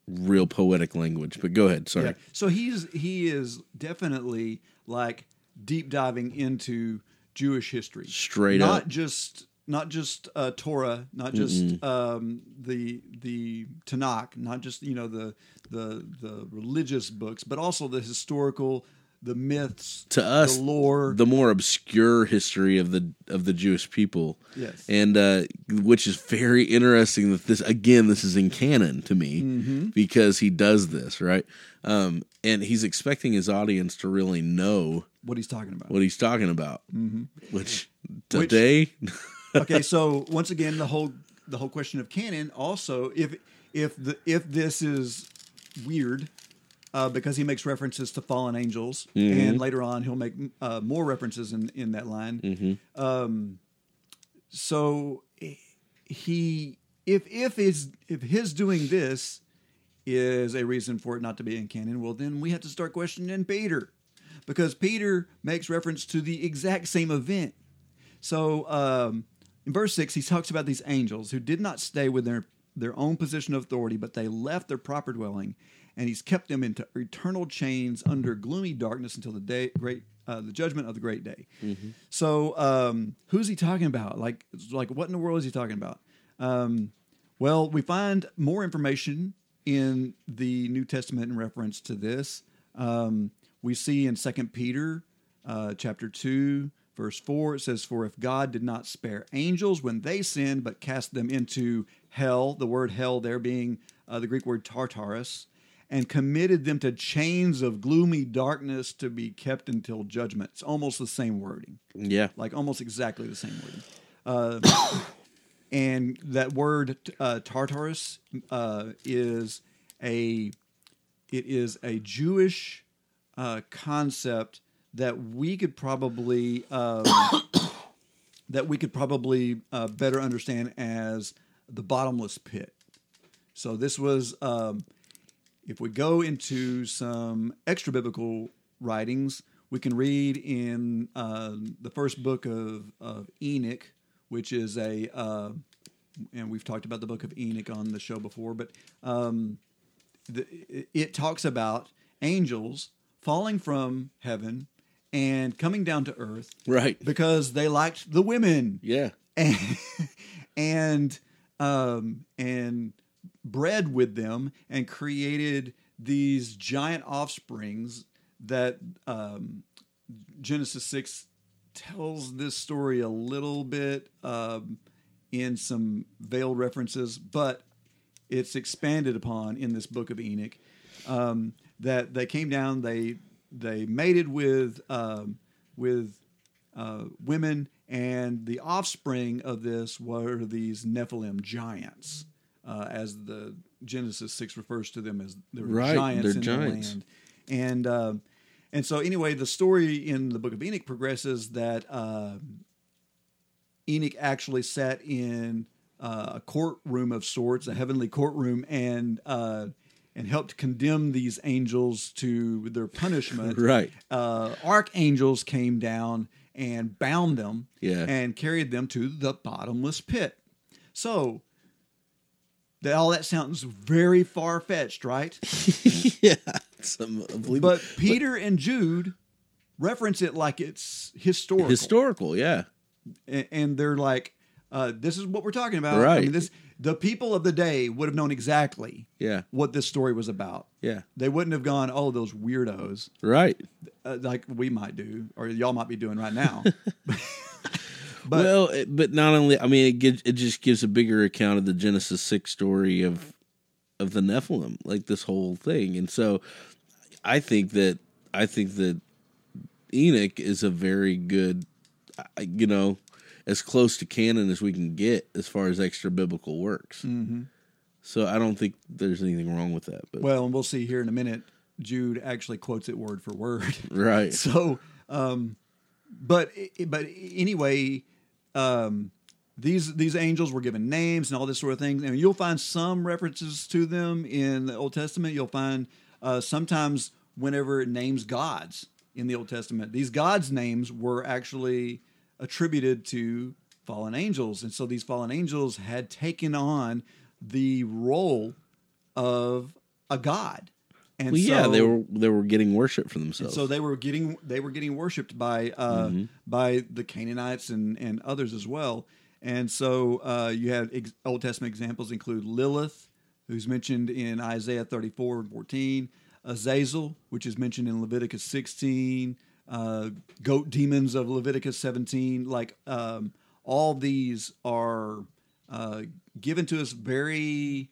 real poetic language. But go ahead. Sorry. Yeah. So he's he is definitely like deep diving into Jewish history, Straight not up. just not just uh, Torah, not just um, the the Tanakh, not just you know the the the religious books, but also the historical, the myths, To us, the lore. the more obscure history of the of the Jewish people. Yes. and uh, which is very interesting that this again this is in canon to me Mm-hmm. because he does this right, um, and he's expecting his audience to really know what he's talking about. what he's talking about, Mm-hmm. which today. [LAUGHS] okay, so once again, the whole the whole question of canon. Also, if if the if this is weird, uh, because he makes references to fallen angels, and later on he'll make uh, more references in in that line. Um, so he if if his if his doing this is a reason for it not to be in canon, well then we have to start questioning Peter. Because Peter makes reference to the exact same event. So um, in verse 6, he talks about these angels who did not stay with their, their own position of authority, but they left their proper dwelling, and he's kept them into eternal chains under gloomy darkness until the day great uh, the judgment of the great day. So um, who's he talking about? Like like what in the world is he talking about? Um, well, we find more information in the New Testament in reference to this. Um, we see in Second Peter uh, chapter two, verse four, it says, "For if God did not spare angels when they sinned, but cast them into hell," the word hell there being uh, the Greek word tartarus, and committed them to chains of gloomy darkness to be kept until judgment. It's almost the same wording yeah, like almost exactly the same wording. Uh, [COUGHS] and that word uh, Tartarus uh, is a it is a Jewish uh, concept that we could probably um, [COUGHS] that we could probably uh, better understand as the bottomless pit. So this was um, if we go into some extra biblical writings, we can read in uh, the first book of, of Enoch, which is a, uh, and we've talked about the book of Enoch on the show before, but um, the, it- it talks about angels falling from heaven and coming down to earth right. because they liked the women Yeah, and [LAUGHS] and um, and bred with them and created these giant offsprings that um, Genesis six tells this story a little bit um, in some veiled references, but it's expanded upon in this book of Enoch. Um, that they came down, they they mated with um, with uh, women, and the offspring of this were these Nephilim giants, uh, as the Genesis six refers to them as they were Right, giants they're in giants. the land, and uh, and so anyway, the story in the book of Enoch progresses that uh, Enoch actually sat in uh, a courtroom of sorts, a heavenly courtroom, and uh, and helped condemn these angels to their punishment. [LAUGHS] Right. Uh, archangels came down and bound them Yeah. and carried them to the bottomless pit. So that all that sounds very far fetched, right? [LAUGHS] yeah. But Peter and Jude reference it like it's historical, historical, yeah, A- and they're like, uh, "This is what we're talking about." I Right. mean, this the people of the day would have known exactly yeah, what this story was about. yeah, They wouldn't have gone, "Oh, those weirdos," right. uh, like we might do, or y'all might be doing right now. [LAUGHS] but well, it- but not only, I mean, it gives, it just gives a bigger account of the Genesis six story of of the Nephilim, like this whole thing, and so I think that I think that Enoch is a very good, you know, as close to canon as we can get as far as extra biblical works. Mm-hmm. So I don't think there's anything wrong with that. But well, and we'll see here in a minute. Jude actually quotes it word for word. [LAUGHS] right, So, um, but but anyway, um, these these angels were given names and all this sort of thing. And you'll find some references to them in the Old Testament. You'll find uh, sometimes whenever it names gods in the Old Testament, these gods' names were actually attributed to fallen angels, and so these fallen angels had taken on the role of a god. And well, yeah, they were they were getting worship for themselves. so they were getting they were getting worshipped by uh, by the Canaanites and and others as well. And so uh, you have ex- Old Testament examples include Lilith, who's mentioned in Isaiah 34 and 14, Azazel, which is mentioned in Leviticus 16, uh, goat demons of Leviticus 17. Like um, all these are uh, given to us very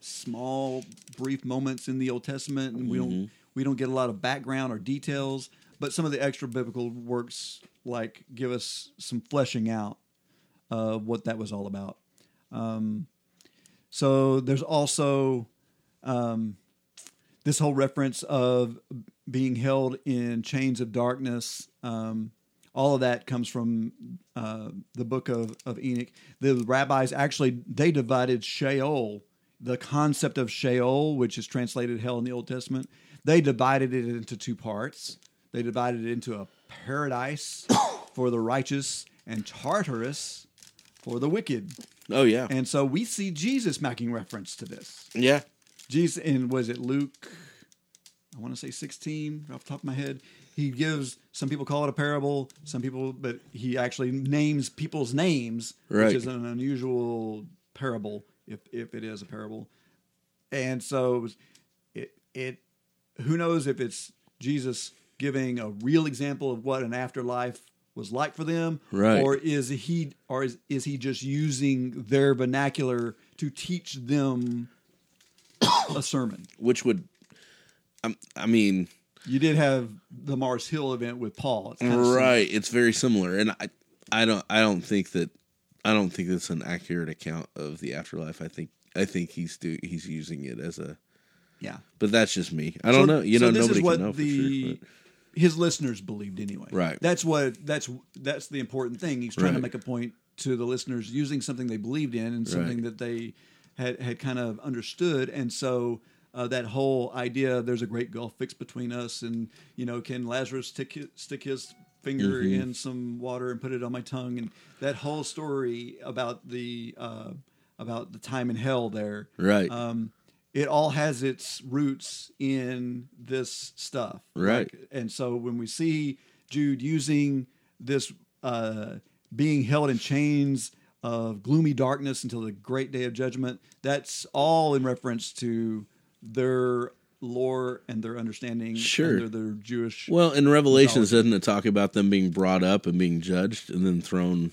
small, brief moments in the Old Testament, and we don't we don't get a lot of background or details. But some of the extra biblical works like give us some fleshing out of what that was all about. Um, so there's also um, this whole reference of being held in chains of darkness. Um, all of that comes from uh, the book of, of Enoch. The rabbis actually they divided Sheol, the concept of Sheol, which is translated hell in the Old Testament. They divided it into two parts. They divided it into a paradise [COUGHS] for the righteous and Tartarus for the wicked. oh yeah, And so we see Jesus making reference to this. yeah, Jesus, and was it Luke? I want to say 16 off the top of my head. He gives, some people call it a parable, some people, but he actually names people's names, Right. which is an unusual parable, if, if it is a parable. And so it, it, who knows if it's Jesus giving a real example of what an afterlife was like for them, Right. or is he, or is, is he just using their vernacular to teach them a sermon. which would, I mean, You did have the Mars Hill event with Paul. It's right? It's very similar, and I, I don't, I don't think that, I don't think that's an accurate account of the afterlife. I think, I think he's do, he's using it as a, Yeah. but that's just me. I don't So- know. You so know, nobody can know for the sure. but- his listeners believed anyway. Right. That's what that's that's the important thing. He's trying to make a point to the listeners using something they believed in and something Right. that they had had kind of understood, and so. Uh, that whole idea, there's a great gulf fixed between us, and you know, can Lazarus stick his, stick his finger Mm-hmm. in some water and put it on my tongue, and that whole story about the uh, about the time in hell there, Right. um, it all has its roots in this stuff. Right. Like, and so when we see Jude using this uh, being held in chains of gloomy darkness until the great day of judgment, that's all in reference to their lore and their understanding Sure. under their Jewish. Well, in Revelations, mythology. doesn't it talk about them being brought up and being judged and then thrown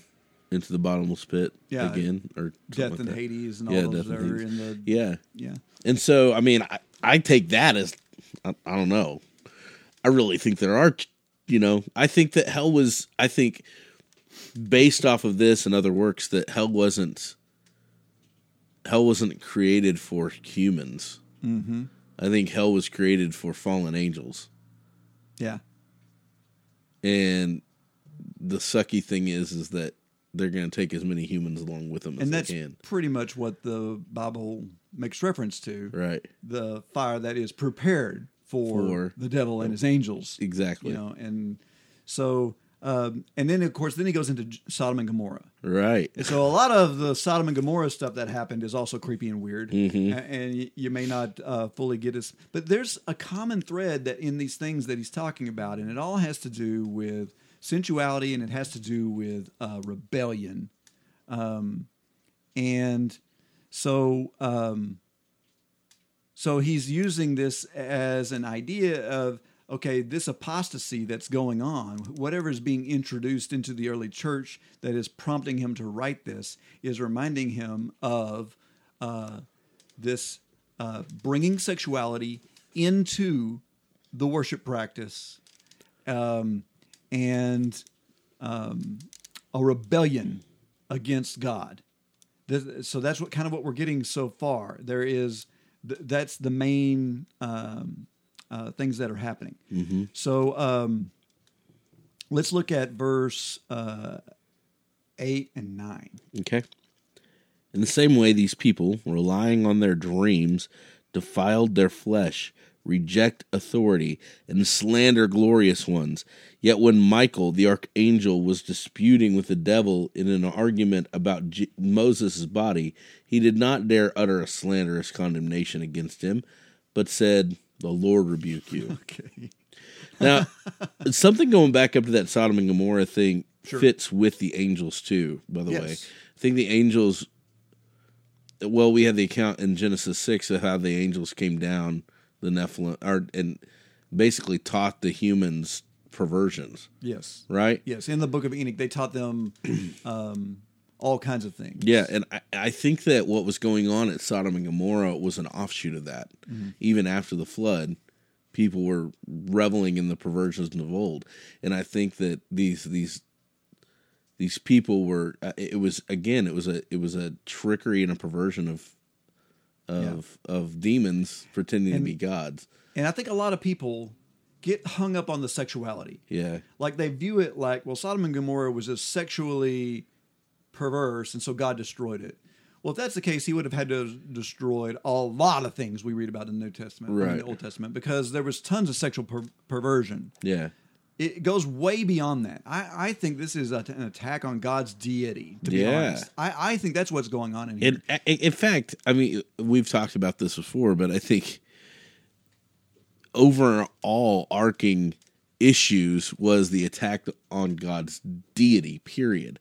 into the bottomless pit Yeah. again, or Death like and that? Hades and all Yeah, those that are in the Yeah, yeah. and so I mean, I, I take that as I, I don't know. I really think there are, you know, I think that hell was. I think based off of this and other works that hell wasn't. Hell wasn't created for humans. Mm-hmm. I think hell was created for fallen angels. Yeah. And the sucky thing is, is that they're going to take as many humans along with them as And that's pretty much what the Bible makes reference to. Right. the fire that is prepared for, For- the devil and his angels. Exactly. You know, and so Um, and then, of course, then he goes into Sodom and Gomorrah. Right. And so a lot of the Sodom and Gomorrah stuff that happened is also creepy and weird, Mm-hmm. And you may not uh, fully get us. But there's a common thread that in these things that he's talking about, and it all has to do with sensuality, and it has to do with uh, rebellion, um, and so um, so he's using this as an idea of okay, this apostasy that's going on, whatever is being introduced into the early church that is prompting him to write this, is reminding him of uh, this uh, bringing sexuality into the worship practice um, and um, a rebellion against God. Th- So that's what kind of what we're getting so far. There is th- that's the main um, uh, things that are happening. So um, let's look at verse uh, eight and nine. Okay. In the same way, these people, relying on their dreams, defiled their flesh, reject authority, and slander glorious ones. Yet when Michael, the archangel, was disputing with the devil in an argument about J- Moses' body, he did not dare utter a slanderous condemnation against him, but said, The Lord rebuke you. [LAUGHS] Okay. Now, something going back up to that Sodom and Gomorrah thing Sure. fits with the angels too. By the Yes. way, I think the angels. Well, we had the account in Genesis six of how the angels came down the Nephilim, or and basically taught the humans perversions. Yes. Right. Yes. In the book of Enoch, they taught them [CLEARS THROAT] um, all kinds of things. Yeah, and I, I think that what was going on at Sodom and Gomorrah was an offshoot of that. Even after the flood, people were reveling in the perversions of old, and I think that these these these people were. uh, It was again, it was a it was a trickery and a perversion of of of demons pretending to be gods. And I think a lot of people get hung up on the sexuality. Yeah, Like they view it like, well, Sodom and Gomorrah was a sexually perverse, and so God destroyed it. Well, if that's the case, He would have had to have destroyed a lot of things we read about in the New Testament, or in Right. the Old Testament, because there was tons of sexual per- perversion. yeah, It goes way beyond that. I, I think this is a, an attack on God's deity. To be Yeah. honest, I, I think that's what's going on in here. In, in fact, I mean, we've talked about this before, but I think overall arcing issues was the attack on God's deity. Period.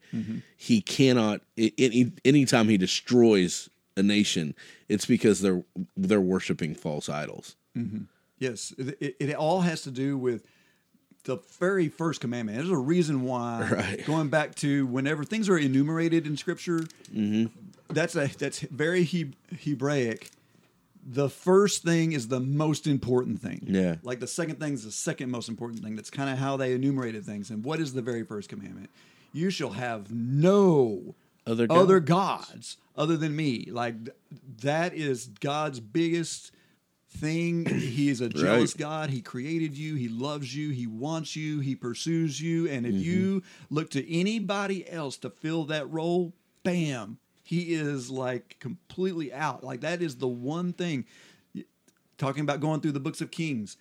He cannot. Any anytime he destroys a nation, it's because they're they're worshiping false idols. Yes, it, it, it all has to do with the very first commandment. There's a reason why. [LAUGHS] Right. Going back to whenever things are enumerated in Scripture, Mm-hmm. that's a that's very he, Hebraic. The first thing is the most important thing. Yeah. Like the second thing is the second most important thing. That's kind of how they enumerated things. And what is the very first commandment? You shall have no Other other gods. gods other than me. Like that is God's biggest thing. He is a [CLEARS THROAT] jealous Right. God. He created you. He loves you. He wants you. He pursues you. And Mm-hmm. if you look to anybody else to fill that role, bam, he is like completely out. Like that is the one thing. Talking about going through the books of Kings,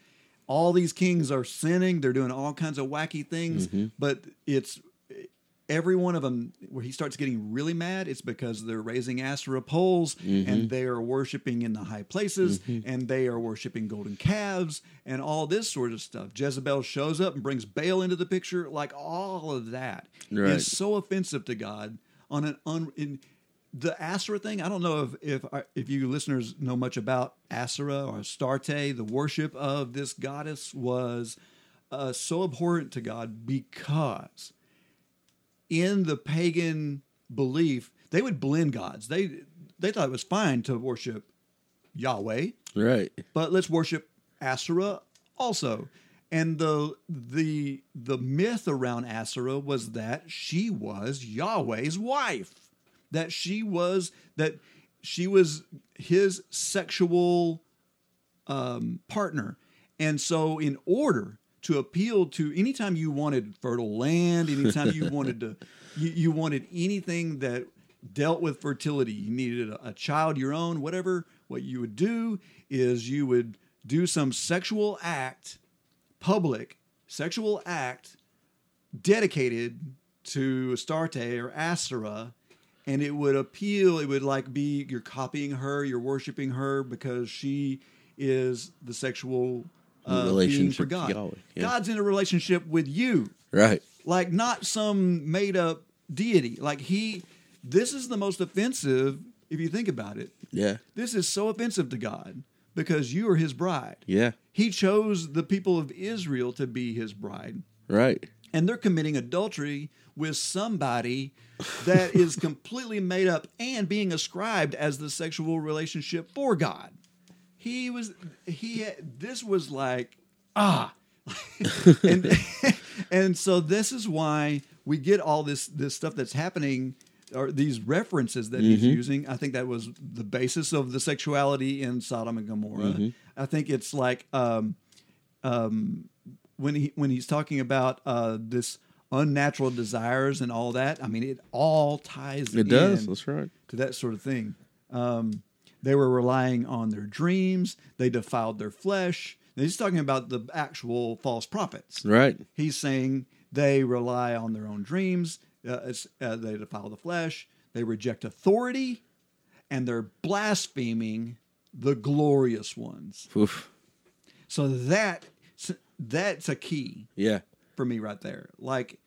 all these kings are sinning. They're doing all kinds of wacky things, Mm-hmm. but it's eh, every one of them where he starts getting really mad it's because they're raising asherah poles mm-hmm. and they are worshiping in the high places mm-hmm. and they are worshiping golden calves and all this sort of stuff jezebel shows up and brings baal into the picture like all of that is Right. so offensive to god on an un in the Asherah thing, I don't know if if if you listeners know much about Asherah or Astarte. The worship of this goddess was uh, so abhorrent to God because in the pagan belief, they would blend gods. They they thought it was fine to worship Yahweh, Right. but let's worship Asherah also. And the the the myth around Asherah was that she was Yahweh's wife, that she was that she was his sexual um, partner. And so, in order to appeal to anytime you wanted fertile land, anytime you [LAUGHS] wanted to, you, you wanted anything that dealt with fertility, you needed a, a child your own, whatever. What you would do is you would do some sexual act, public sexual act, dedicated to Astarte or Asherah, and it would appeal. It would like be you're copying her, you're worshiping her because she is the sexual uh, being Relationship for God. Yahweh, yeah. God's in a relationship with you Right. like not some made up deity. Like he, this is the most offensive if you think about it. Yeah. This is so offensive to God because you are His bride. Yeah. He chose the people of Israel to be His bride, Right. And they're committing adultery with somebody that [LAUGHS] is completely made up and being ascribed as the sexual relationship for God. He was he. Had, this was like ah [LAUGHS] and [LAUGHS] and so this is why we get all this this stuff that's happening or these references that he's using. I think that was the basis of the sexuality in Sodom and Gomorrah. I think it's like um, um, when he when he's talking about uh, this unnatural desires and all that. I mean, it all ties. It does. That's right. to that sort of thing. Um, they were relying on their dreams. They defiled their flesh. And he's talking about the actual false prophets. Right. He's saying they rely on their own dreams. Uh, uh, they defile the flesh. They reject authority, and they're blaspheming the glorious ones. Oof. So that that's a key Yeah. for me right there. Like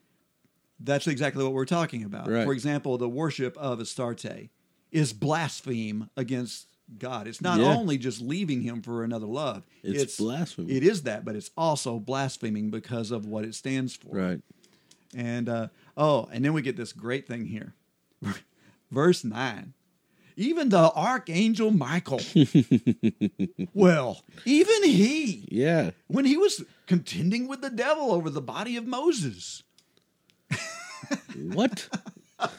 that's exactly what we're talking about. Right. For example, the worship of Astarte is blaspheme against God. It's not Yeah. only just leaving him for another love. It's blasphemy. It is that, but it's also blaspheming because of what it stands for. Right. And uh, oh, and then we get this great thing here. [LAUGHS] Verse 9. Even the archangel Michael. [LAUGHS] well, even he Yeah. when he was contending with the devil over the body of Moses. What? [LAUGHS]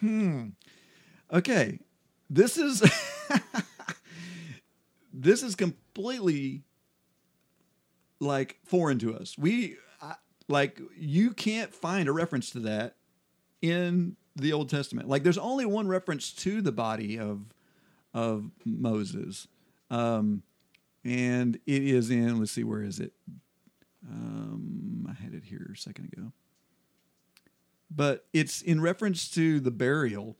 Hmm. Okay, this is [LAUGHS] this is completely like foreign to us. We I, like you can't find a reference to that in the Old Testament. Like there's only one reference to the body of of Moses. Um and it is in let's see where is it? Um I had it here a second ago. But it's in reference to the burial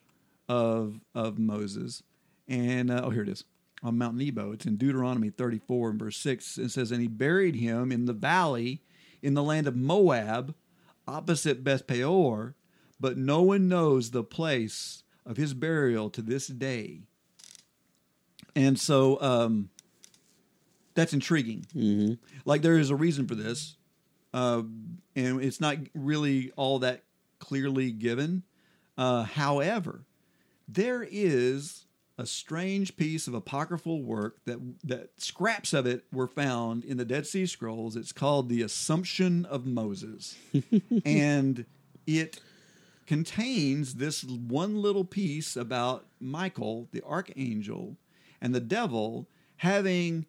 of of Moses. And uh, oh, here it is on Mount Nebo. It's in Deuteronomy 34 and verse 6. It says, And he buried him in the valley in the land of Moab, opposite Beth Peor, but no one knows the place of his burial to this day. And so um, that's intriguing. hmm Like there is a reason for this, uh, and it's not really all that clearly given. Uh, however, there is a strange piece of apocryphal work that that scraps of it were found in the Dead Sea Scrolls. It's called the Assumption of Moses, [LAUGHS] and it contains this one little piece about Michael, the archangel, and the devil having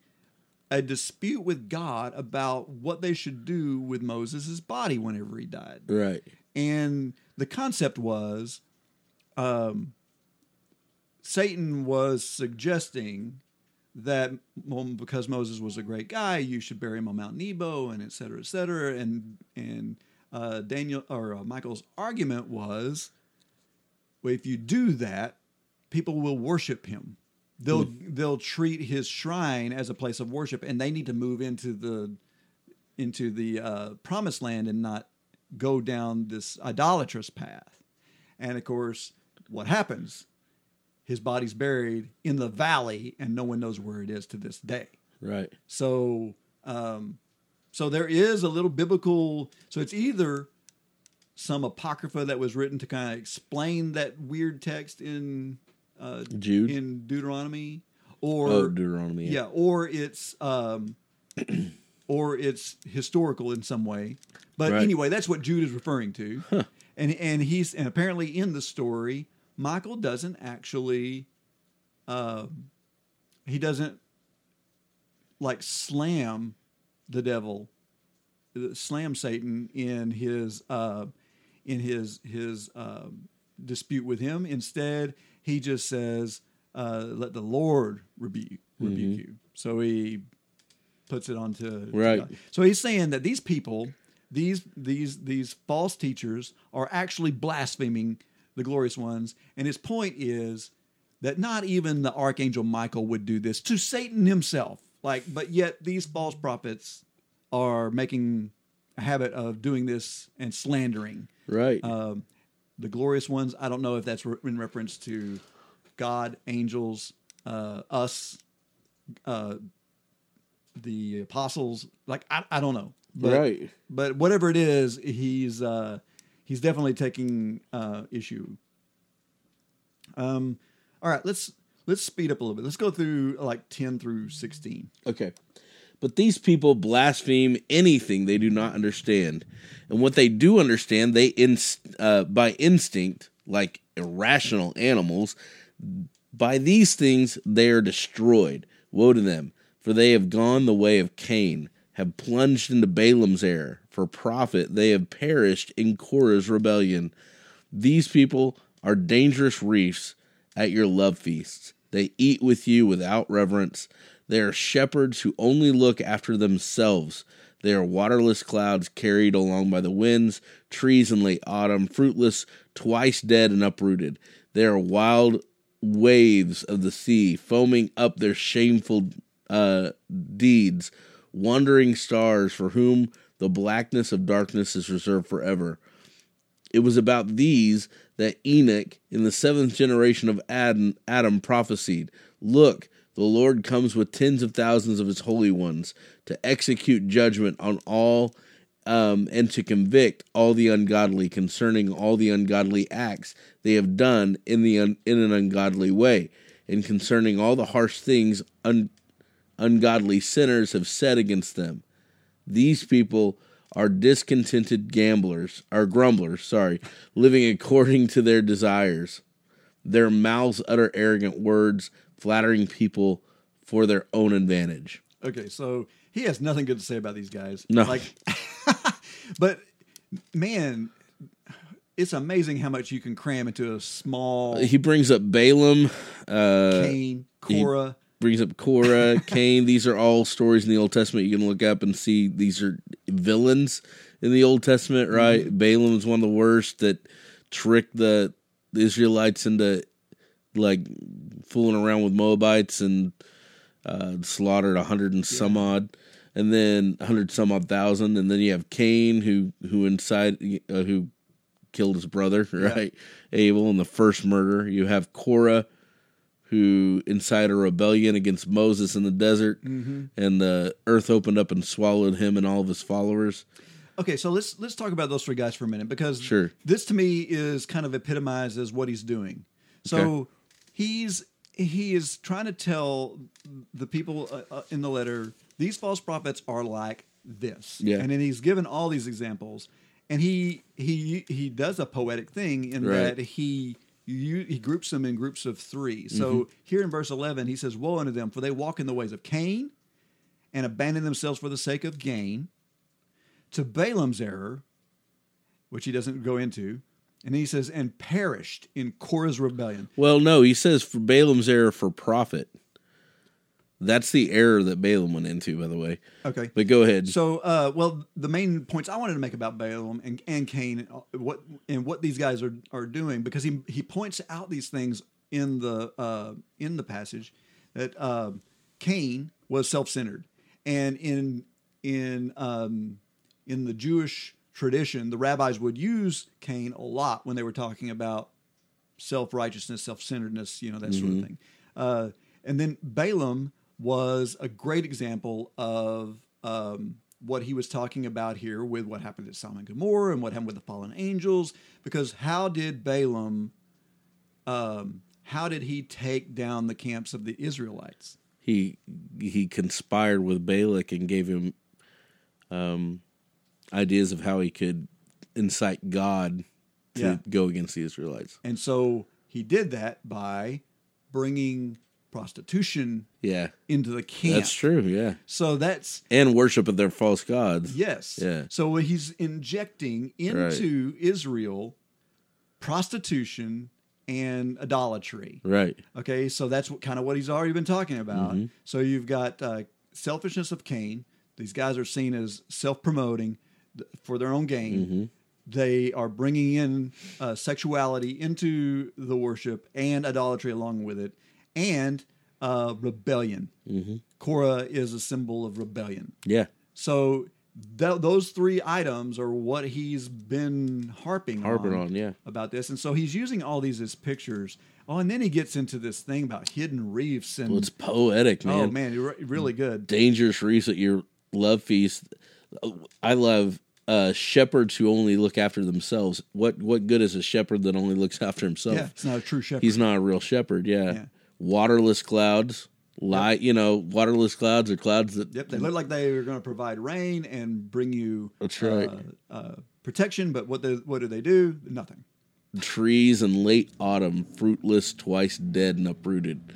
a dispute with God about what they should do with Moses' body whenever he died. Right. And the concept was um, Satan was suggesting that well, because Moses was a great guy, you should bury him on Mount Nebo, and et cetera, et cetera. And and uh, Daniel or uh, Michael's argument was, well, if you do that, people will worship him. They'll they'll treat his shrine as a place of worship, and they need to move into the into the uh, promised land and not go down this idolatrous path. And of course, what happens? His body's buried in the valley, and no one knows where it is to this day. Right. So, um, so there is a little biblical. So it's either some apocrypha that was written to kind of explain that weird text in uh, Jude. in Deuteronomy, or oh, Deuteronomy. yeah, or it's um, [CLEARS THROAT] or it's historical in some way. But Right. anyway, that's what Jude is referring to, [LAUGHS] and and he's and apparently in the story, Michael doesn't actually, um, he doesn't like slam the devil, uh, slam Satan in his uh, in his his um dispute with him. Instead, he just says, uh, "Let the Lord rebuke rebuke you." So he puts it onto Right. God. So he's saying that these people these these these false teachers are actually blaspheming the glorious ones, and his point is that not even the archangel Michael would do this to Satan himself. Like, but yet these false prophets are making a habit of doing this and slandering Right. um, the glorious ones. I don't know if that's re- in reference to God, angels, uh, us, uh, the apostles. Like I, I don't know, but, Right. But whatever it is, he's uh, he's definitely taking uh, issue. Um, all right, let's let's speed up a little bit. Let's go through like ten through sixteen. Okay. But these people blaspheme anything they do not understand. And what they do understand, they inst- uh, by instinct, like irrational animals, by these things they are destroyed. Woe to them, for they have gone the way of Cain, have plunged into Balaam's error. For profit they have perished in Korah's rebellion. These people are dangerous reefs at your love feasts. They eat with you without reverence. They are shepherds who only look after themselves. They are waterless clouds carried along by the winds, trees in late autumn, fruitless, twice dead and uprooted. They are wild waves of the sea, foaming up their shameful uh, deeds, wandering stars for whom the blackness of darkness is reserved forever. It was about these that Enoch, in the seventh generation of Adam, Adam prophesied Look, the Lord comes with tens of thousands of his holy ones to execute judgment on all um, and to convict all the ungodly concerning all the ungodly acts they have done in the un- in an ungodly way, and concerning all the harsh things un- ungodly sinners have said against them. These people are discontented gamblers, are grumblers, sorry, living according to their desires. Their mouths utter arrogant words, flattering people for their own advantage. Okay, so he has nothing good to say about these guys. No. like, [LAUGHS] but man, it's amazing how much you can cram into a small He brings up Balaam, uh, Cain, Korah. brings up Korah, [LAUGHS] Cain. These are all stories in the Old Testament you can look up and see these are villains in the Old Testament, right? Balaam is one of the worst that tricked the, the Israelites into like fooling around with Moabites and uh, slaughtered a hundred and some odd, and then a hundred some odd thousand, and then you have Cain who who inside uh, who killed his brother, [LAUGHS] right? Abel and the first murder. You have Korah who incited a rebellion against Moses in the desert, and the earth opened up and swallowed him and all of his followers. Okay, so let's let's talk about those three guys for a minute because Sure. this to me is kind of epitomizes what he's doing. So Okay. he's he is trying to tell the people uh, uh, in the letter these false prophets are like this, Yeah. and then he's given all these examples, and he he he does a poetic thing in Right. that he. You, he groups them in groups of three. So Mm-hmm. here in verse 11, he says, Woe unto them, for they walk in the ways of Cain and abandon themselves for the sake of gain to Balaam's error, which he doesn't go into. And then he says, and perished in Korah's rebellion. Well, no, he says for Balaam's error for profit. That's the error that Balaam went into, by the way. Okay. But go ahead. So, uh, well, the main points I wanted to make about Balaam and, and Cain, uh, what and what these guys are are doing, because he he points out these things in the uh, in the passage that uh, Cain was self centered, and in in um, in the Jewish tradition, the rabbis would use Cain a lot when they were talking about self righteousness, self centeredness, you know, that sort of thing. Uh, and then Balaam was a great example of um, what he was talking about here with what happened at Sodom and Gomorrah and what happened with the fallen angels. Because how did Balaam, um, how did he take down the camps of the Israelites? he he conspired with Balak and gave him um, ideas of how he could incite God to Yeah. go against the Israelites. And so he did that by bringing prostitution Yeah, into the camp. that's true. Yeah, So that's and worship of their false gods. Yes. Yeah. So he's injecting into Israel prostitution and idolatry. Right. Okay, so that's what, kind of what he's already been talking about. So you've got uh, selfishness of Cain. These guys are seen as self-promoting. for their own gain. Mm-hmm. They are bringing in uh, sexuality into the worship and idolatry along with it, and uh, rebellion. Mm-hmm. Korah is a symbol of rebellion. Yeah. So th- those three items are what he's been harping Harping on, on, yeah. about this, and so he's using all these as pictures. Oh, and then he gets into this thing about hidden reefs and Well, it's poetic, man. oh man, you're re- really good. dangerous reefs at your love feast. I love uh, shepherds who only look after themselves. What what good is a shepherd that only looks [LAUGHS] after himself? Yeah, he's not a true shepherd. He's not a real shepherd. Yeah. Yeah. Waterless clouds. Light, you know, waterless clouds are clouds that Yep, they look like they are going to provide rain and bring you That's right. uh, uh, protection. But what the, what do they do? Nothing. trees in late autumn, fruitless, twice dead and uprooted.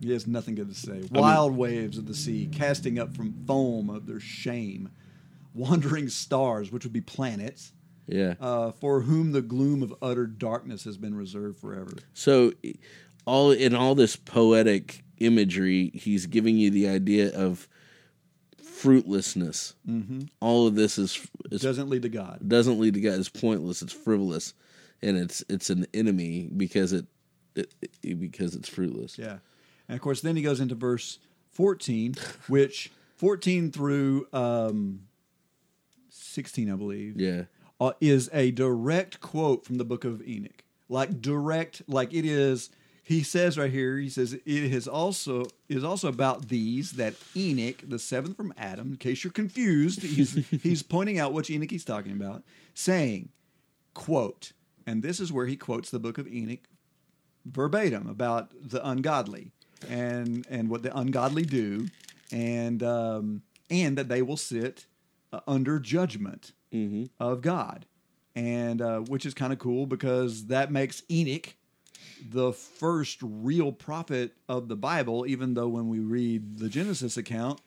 He has nothing good to say. Wild waves of the sea, casting up from foam of their shame. Wandering stars, which would be planets, Yeah. uh, for whom the gloom of utter darkness has been reserved forever. So, all in all this poetic imagery, he's giving you the idea of fruitlessness. Mm-hmm. All of this is, is Doesn't lead to God. doesn't lead to God. It's pointless. It's frivolous, and it's it's an enemy because it, it, it- because it's fruitless. Yeah. And of course, then he goes into verse 14, [LAUGHS] which 14 through um, 16, I believe, Yeah. uh, is a direct quote from the book of Enoch. Like direct, like it is. He says right here, he says it is also is also about these that Enoch, the seventh from Adam. In case you're confused, he's [LAUGHS] he's pointing out which Enoch he's talking about, saying, "quote," and this is where he quotes the book of Enoch verbatim about the ungodly and and what the ungodly do, and um, and that they will sit uh, under judgment of God, and uh, which is kind of cool because that makes Enoch the first real prophet of the Bible. Even though when we read the Genesis account,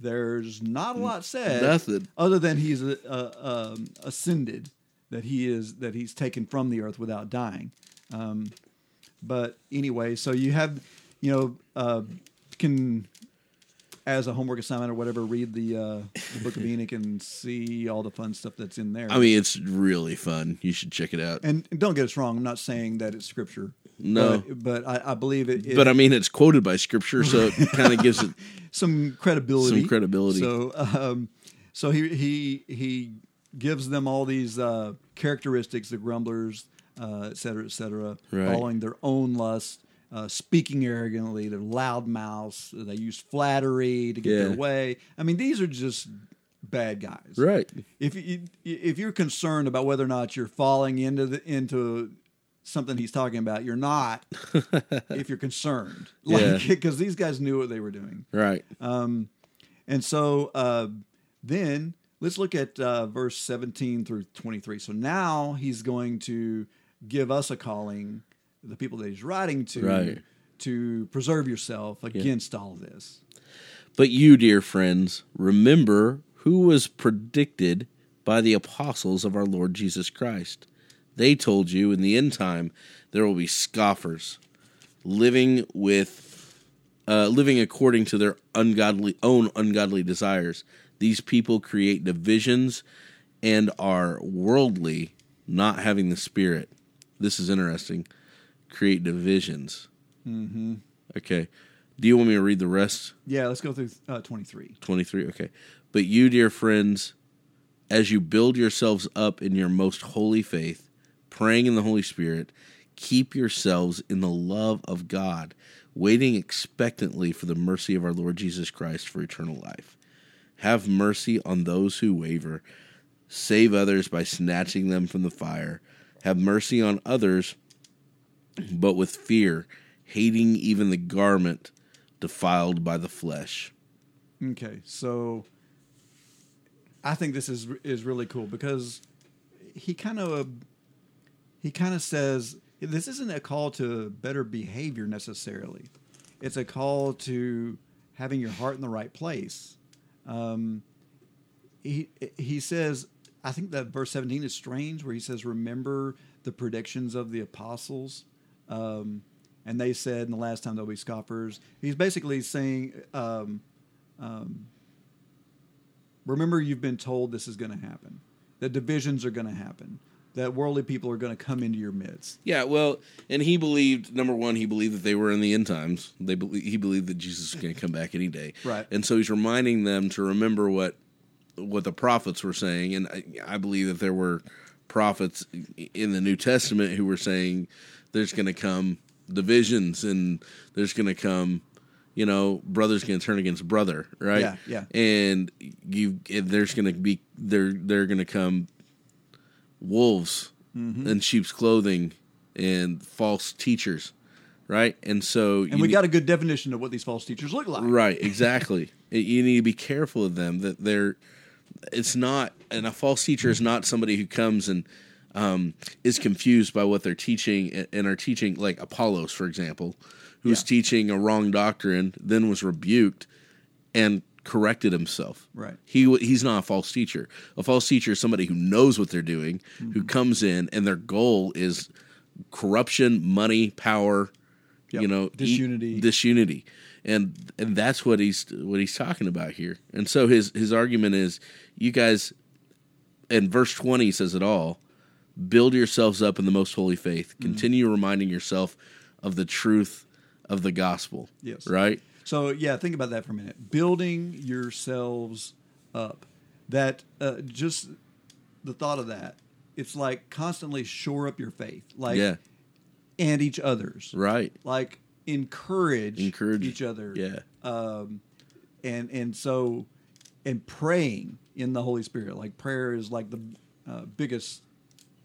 there's not a lot said, Nothing. other than he's uh, uh, um, ascended, that he is that he's taken from the earth without dying. Um, but anyway, so you have, you know, uh, can as a homework assignment or whatever, read the uh, the Book of Enoch and see all the fun stuff that's in there. I mean, it's really fun. You should check it out. and, don't get us wrong, I'm not saying that it's scripture. No. but, but I, I believe it. it but I mean, it's quoted by scripture, so it [LAUGHS] kind of gives it. some credibility. Some credibility. So, um, so he he he gives them all these uh, characteristics: the grumblers, uh, et cetera, et cetera, Right. following their own lust, uh, speaking arrogantly, they're loud mouths. They use flattery to get Yeah. their way. I mean, these are just bad guys, Right. If you if you're concerned about whether or not you're falling into the into something he's talking about, you're not. [LAUGHS] if you're concerned, Yeah. like because these guys knew what they were doing. Right. Um, and so uh, then let's look at uh, verse 17 through 23. So now he's going to give us a calling, the people that he's writing to, Right. to preserve yourself against all of this. But you, dear friends, remember who was predicted by the apostles of our Lord Jesus Christ. They told you in the end time there will be scoffers, living with, uh, living according to their ungodly own ungodly desires. These people create divisions and are worldly, not having the Spirit. This is interesting. Create divisions. Mm-hmm. Okay. Do you want me to read the rest? Yeah, let's go through uh, 23. 23 okay but you dear friends as you build yourselves up in your most holy faith praying in the holy spirit keep yourselves in the love of god waiting expectantly for the mercy of our lord jesus christ for eternal life have mercy on those who waver save others by snatching them from the fire have mercy on others but with fear hating even the garment defiled by the flesh Okay, so I think this is is really cool because he kind of he kind of says this isn't a call to better behavior necessarily. It's a call to having your heart in the right place. Um, he he says, I think that verse seventeen is strange, where he says, "Remember the predictions of the apostles." Um, and they said in the last time there'll be scoffers. He's basically saying, um, um, remember you've been told this is going to happen, that divisions are going to happen, that worldly people are going to come into your midst. Yeah, well, and he believed number one, he believed that they were in the end times. They belie- he believed that Jesus was going to come back any day, Right. And so he's reminding them to remember what what the prophets were saying, and I, I believe that there were prophets in the New Testament who were saying there's going to come divisions and there's going to come. You know, brother's going to turn against brother, right? Yeah, yeah. And you, and there's going to be they're they're going to come wolves Mm-hmm. in sheep's clothing and false teachers, right? And so And we got a good definition of what these false teachers look like. right, [LAUGHS] exactly. you need to be careful of them that they're. It's not, and a false teacher is not somebody who comes and um, is confused by what they're teaching and- are teaching, like Apollos, for example, who's Yeah. teaching a wrong doctrine, then was rebuked and corrected himself. Right. He he's not a false teacher. A false teacher is somebody who knows what they're doing, Mm-hmm. who comes in and their goal is corruption, money, power, Yep. you know, e- Disunity. disunity. And and that's what he's what he's talking about here. And so his his argument is you guys and verse 20 says it all. Build yourselves up in the most holy faith. Mm-hmm. Continue reminding yourself of the truth of the gospel. Yes. Right? So yeah, think about that for a minute. Building yourselves up. That uh, just the thought of that. It's like constantly shore up your faith, like yeah. and each other's, Right. like encourage, Encourage. each other, Yeah. um, and and so and praying in the Holy Spirit. Like prayer is like the uh, biggest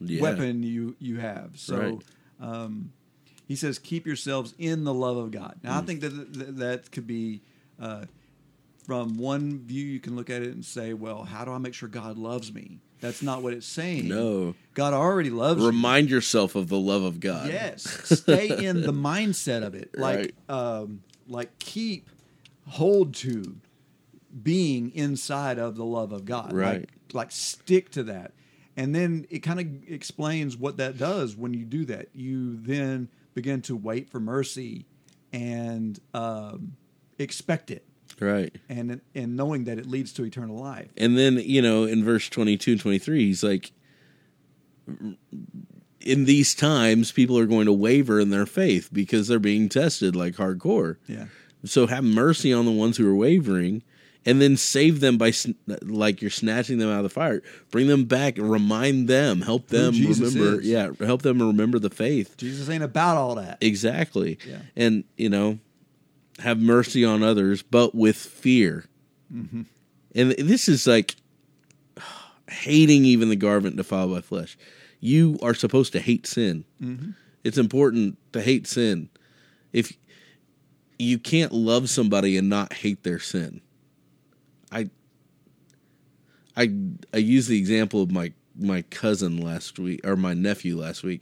Yeah. weapon you you have. So Right. um, he says, keep yourselves in the love of God. Now, Mm. I think that that, that could be uh, from one view. You can look at it and say, well, how do I make sure God loves me? That's not what it's saying. No. God already loves you. Remind yourself of the love of God. Yes, stay in the [LAUGHS] mindset of it. Like, um, like keep hold to being inside of the love of God. Right. Like, like stick to that, and then it kind of explains what that does when you do that. You then begin to wait for mercy and um, expect it, Right. and and knowing that it leads to eternal life. And then, you know, in verse 22 and 23, he's like, in these times, people are going to waver in their faith because they're being tested like hardcore. Yeah. So have mercy on the ones who are wavering and then save them by, sn- like you're snatching them out of the fire. Bring them back, remind them, help them remember. is. Yeah, help them remember the faith. Jesus ain't about all that. Exactly. Yeah. And, you know, have mercy on others, but with fear. Mm-hmm. And this is like hating even the garment defiled by flesh. You are supposed to hate sin. Mm-hmm. It's important to hate sin. If you can't love somebody and not hate their sin, I I use the example of my my cousin last week or my nephew last week,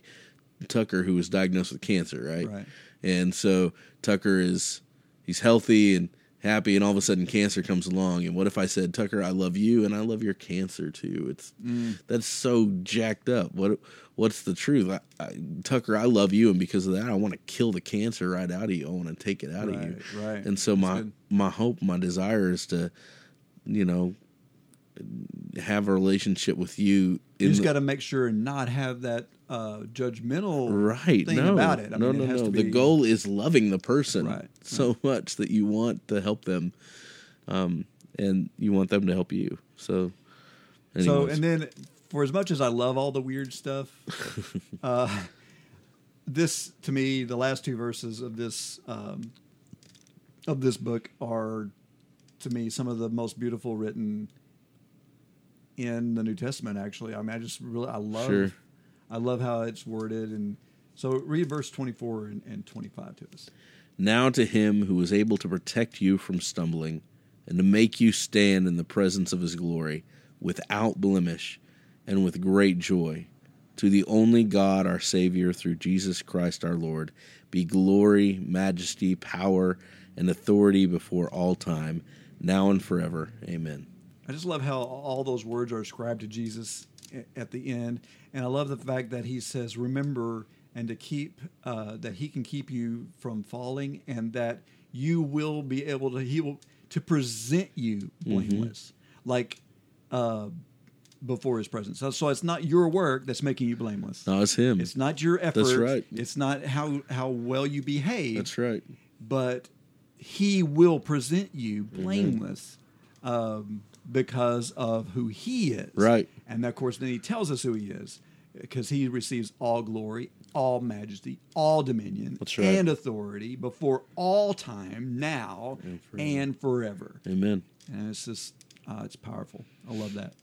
Tucker, who was diagnosed with cancer, right? Right. And so Tucker is he's healthy and happy, and all of a sudden cancer comes along. And what if I said, Tucker, I love you and I love your cancer too? It's mm. that's so jacked up. What what's the truth? I, I, Tucker, I love you, and because of that, I want to kill the cancer right out of you. I want to take it out of you. Right, right. And so That's my good. my hope, my desire is to, you know, have a relationship with you. You just got to make sure and not have that uh, judgmental right. thing no. about it. I no mean, it no has no. To the goal is loving the person Right, so much that you want to help them um and you want them to help you. So So, and then for as much as I love all the weird stuff, [LAUGHS] uh, this to me, the last two verses of this um, of this book are to me some of the most beautiful written in the New Testament. Actually, I mean, I just really I love Sure. I love how it's worded, and so read verse twenty four and, and twenty five to us. now to him who is able to protect you from stumbling and to make you stand in the presence of his glory without blemish and with great joy to the only God our savior through Jesus Christ our Lord be glory majesty power and authority before all time now and forever amen I just love how all those words are ascribed to Jesus at the end, and I love the fact that he says, "Remember." And to keep uh, that he can keep you from falling, and that you will be able to he will to present you blameless. Like uh, before His presence. So, so it's not your work that's making you blameless. No, it's him. It's not your effort. That's right. It's not how how well you behave. That's right. But He will present you Mm-hmm. blameless um, because of who He is. Right. And of course, then He tells us who He is because He receives all glory, all majesty, all dominion, right. and authority before all time, now and forever. Amen. And it's just, uh, it's powerful. I love that.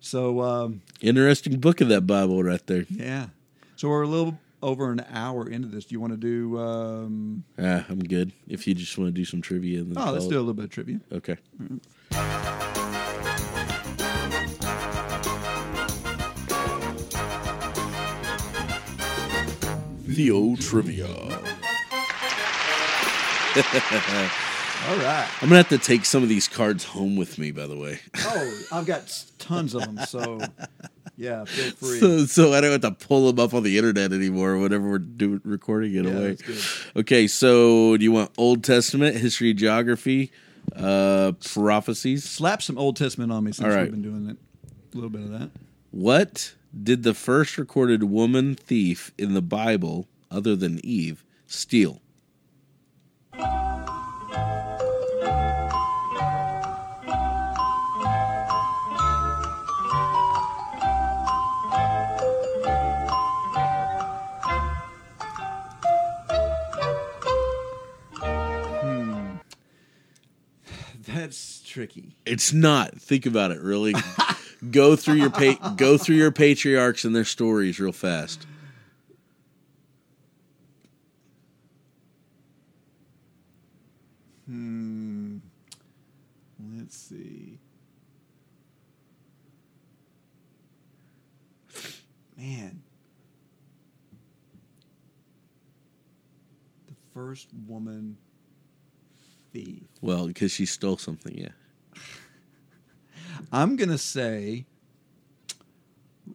So, um, Interesting book of that Bible right there. yeah. So we're a little over an hour into this. Do you want to do? Um, Ah, I'm good. If you just want to do some trivia, then oh, let's do a little bit of trivia. Okay. Theo trivia. All right. I'm gonna have to take some of these cards home with me. By the way, Oh, I've got tons of them. So, yeah, feel [LAUGHS] free. so, so I don't have to pull them up on the internet anymore. Whenever we're doing recording it Yeah, away. Okay, so do you want Old Testament, history, geography, uh, prophecies? Slap some Old Testament on me since All right. we've been doing it. A little bit of that. What did the first recorded woman thief in the Bible, other than Eve, steal? Hmm. [SIGHS] That's tricky. It's not. Think about it. Really, [LAUGHS] go through your pa- go through your patriarchs and their stories real fast. Hmm. Let's see. Man. The first woman thief. Well, because she stole something. Yeah. I'm going to say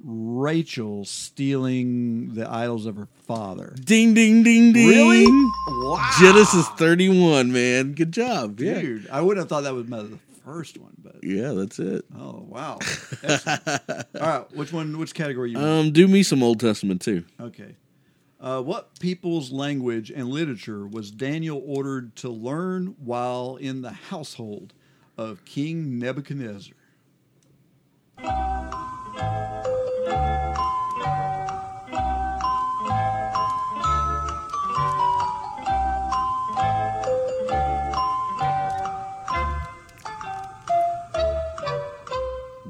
Rachel stealing the idols of her father. Ding ding ding ding. Really? Wow. Genesis thirty-one. Man, good job. Yeah. Dude, I wouldn't have thought that was the first one, but Yeah, that's it. oh wow. All right, which one? Which category you? Um, do me some Old Testament too. Okay. Uh, what people's language and literature was Daniel ordered to learn while in the household of King Nebuchadnezzar?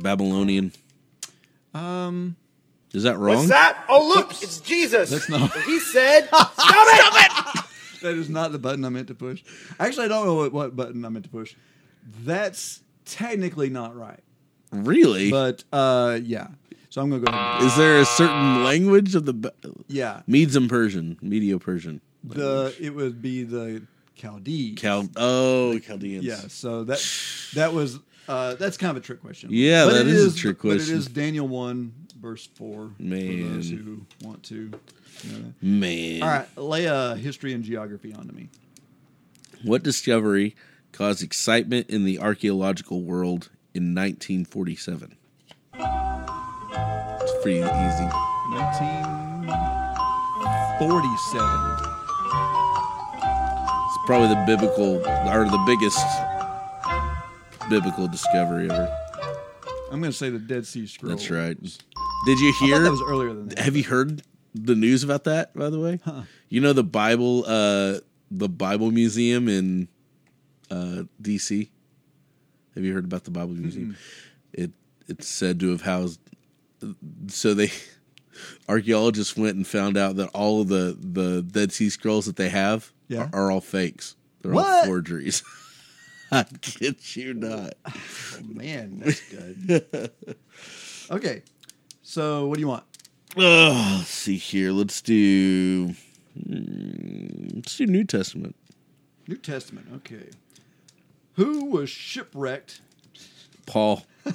Babylonian. Um, Is that wrong? What's that? Oh, look, it's Jesus. That's not- [LAUGHS] He said, [LAUGHS] "Stop it!" that is not the button I meant to push. Actually, I don't know what, what button I meant to push. That's technically not right, Really? but uh, yeah. So I'm gonna go ahead. And, Is there a certain language of the Ba- yeah, Medes and Persian, Medio Persian? the it would be the Chaldees. Cal. Oh, Chaldeans. Yeah, so that that was uh, that's kind of a trick question. Yeah, But that it is a trick But it question. is Daniel one verse four. for Man. those who want to. Know. Man. All right, lay a history and geography onto me. What discovery caused excitement in the archaeological world in 1947? It's pretty easy. Nineteen forty-seven. It's probably the biblical or the biggest biblical discovery ever. I'm going to say the Dead Sea Scrolls. That's right. Did you I thought hear? that was earlier than that. Have you heard the news about that? By the way, you know the Bible, uh, the Bible Museum in uh, D.C. Have you heard about the Bible Museum? It it's said to have housed. So they [LAUGHS] archaeologists went and found out that all of the the Dead Sea Scrolls that they have Yeah. are, are all fakes. They're all What? forgeries. [LAUGHS] I kid [LAUGHS] you not. Oh, man, that's good. [LAUGHS] okay, so what do you want? Oh, let's see here. Let's do. hmm, Let's do New Testament. New Testament. Okay. Who was shipwrecked? Paul. [LAUGHS]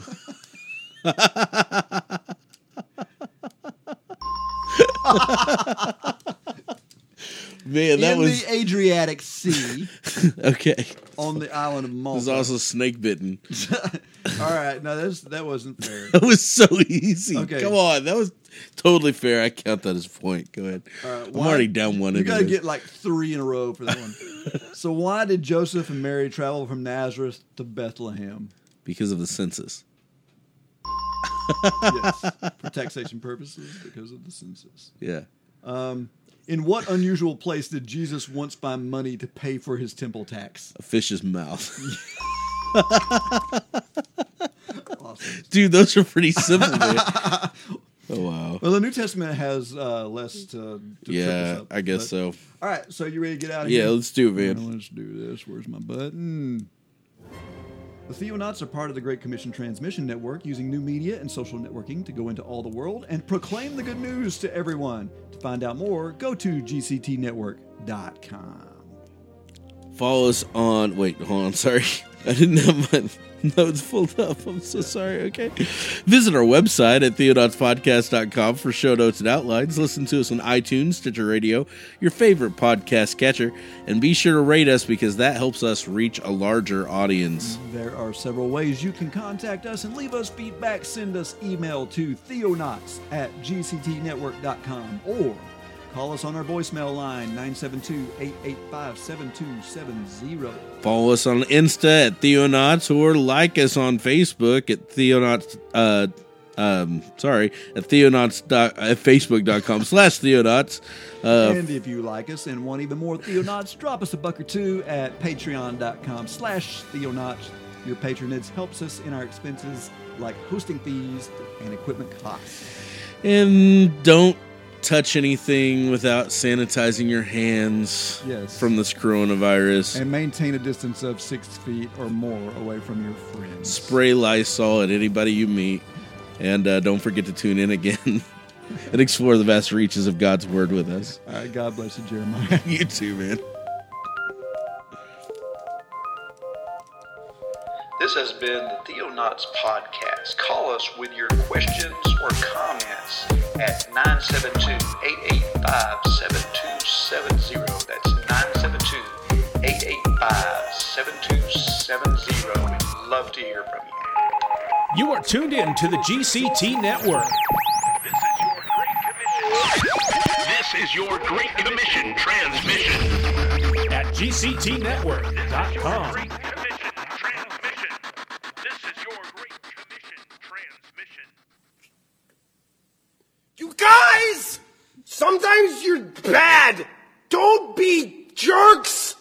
Man, that in was the Adriatic Sea [LAUGHS] Okay. on the island of Malta. was also snake bitten. [LAUGHS] All right, no, that's that wasn't fair. [LAUGHS] That was so easy. Okay. Come on, that was totally fair. I count that as a point. Go ahead. Right, I'm already down one. You got to get like three in a row for that one. so why did Joseph and Mary travel from Nazareth to Bethlehem? because of the census. Yes, for taxation purposes because of the census. Yeah. Um, In what unusual place did Jesus once find money to pay for his temple tax? A fish's mouth. Awesome. [LAUGHS] [LAUGHS] Dude, those are pretty simple, man. [LAUGHS] oh wow. Well, the New Testament has uh, less to, to Yeah, up, I guess but- so. All right, so you ready to get out of Yeah, here? Yeah, let's do it, right, man. let's do this. Where's my button? The Theonauts are part of the Great Commission Transmission Network, using new media and social networking to go into all the world and proclaim the good news to everyone. To find out more, go to gctnetwork.com. Follow us on. Wait, hold on. [LAUGHS] Sorry, I didn't have my [LAUGHS] notes pulled up. I'm so sorry. Okay, visit our website at theonautspodcast.com for show notes and outlines. Listen to us on iTunes, Stitcher Radio, your favorite podcast catcher, and be sure to rate us because that helps us reach a larger audience. There are several ways you can contact us and leave us feedback. Send us email to theonauts at gctnetwork.com or call us on our voicemail line 972-885-7270. Follow us on Insta at Theonauts or like us on Facebook at Theonauts. Uh, um, sorry, at Theonauts. Dot, at Facebook.com [LAUGHS] slash Theonauts. Uh, and if you like us and want even more Theonauts, drop us a buck or two at patreon.com slash Theonauts. Your patronage helps us in our expenses like hosting fees and equipment costs. and don't touch anything without sanitizing your hands Yes. from this coronavirus. And maintain a distance of six feet or more away from your friends. Spray Lysol at anybody you meet. And uh, don't forget to tune in again [LAUGHS] and explore the vast reaches of God's Word with us. All right, God bless you, Jeremiah. [LAUGHS] You too, man. This has been the Theonauts Podcast. Call us with your questions or comments at 972-885-7270. That's 972-885-7270. We'd love to hear from you. You are tuned in to the GCT Network. This is your Great Commission transmission. at gctnetwork.com. Great Commission transmission. This is your Great Commission transmission. You guys! Sometimes you're bad! Don't be jerks!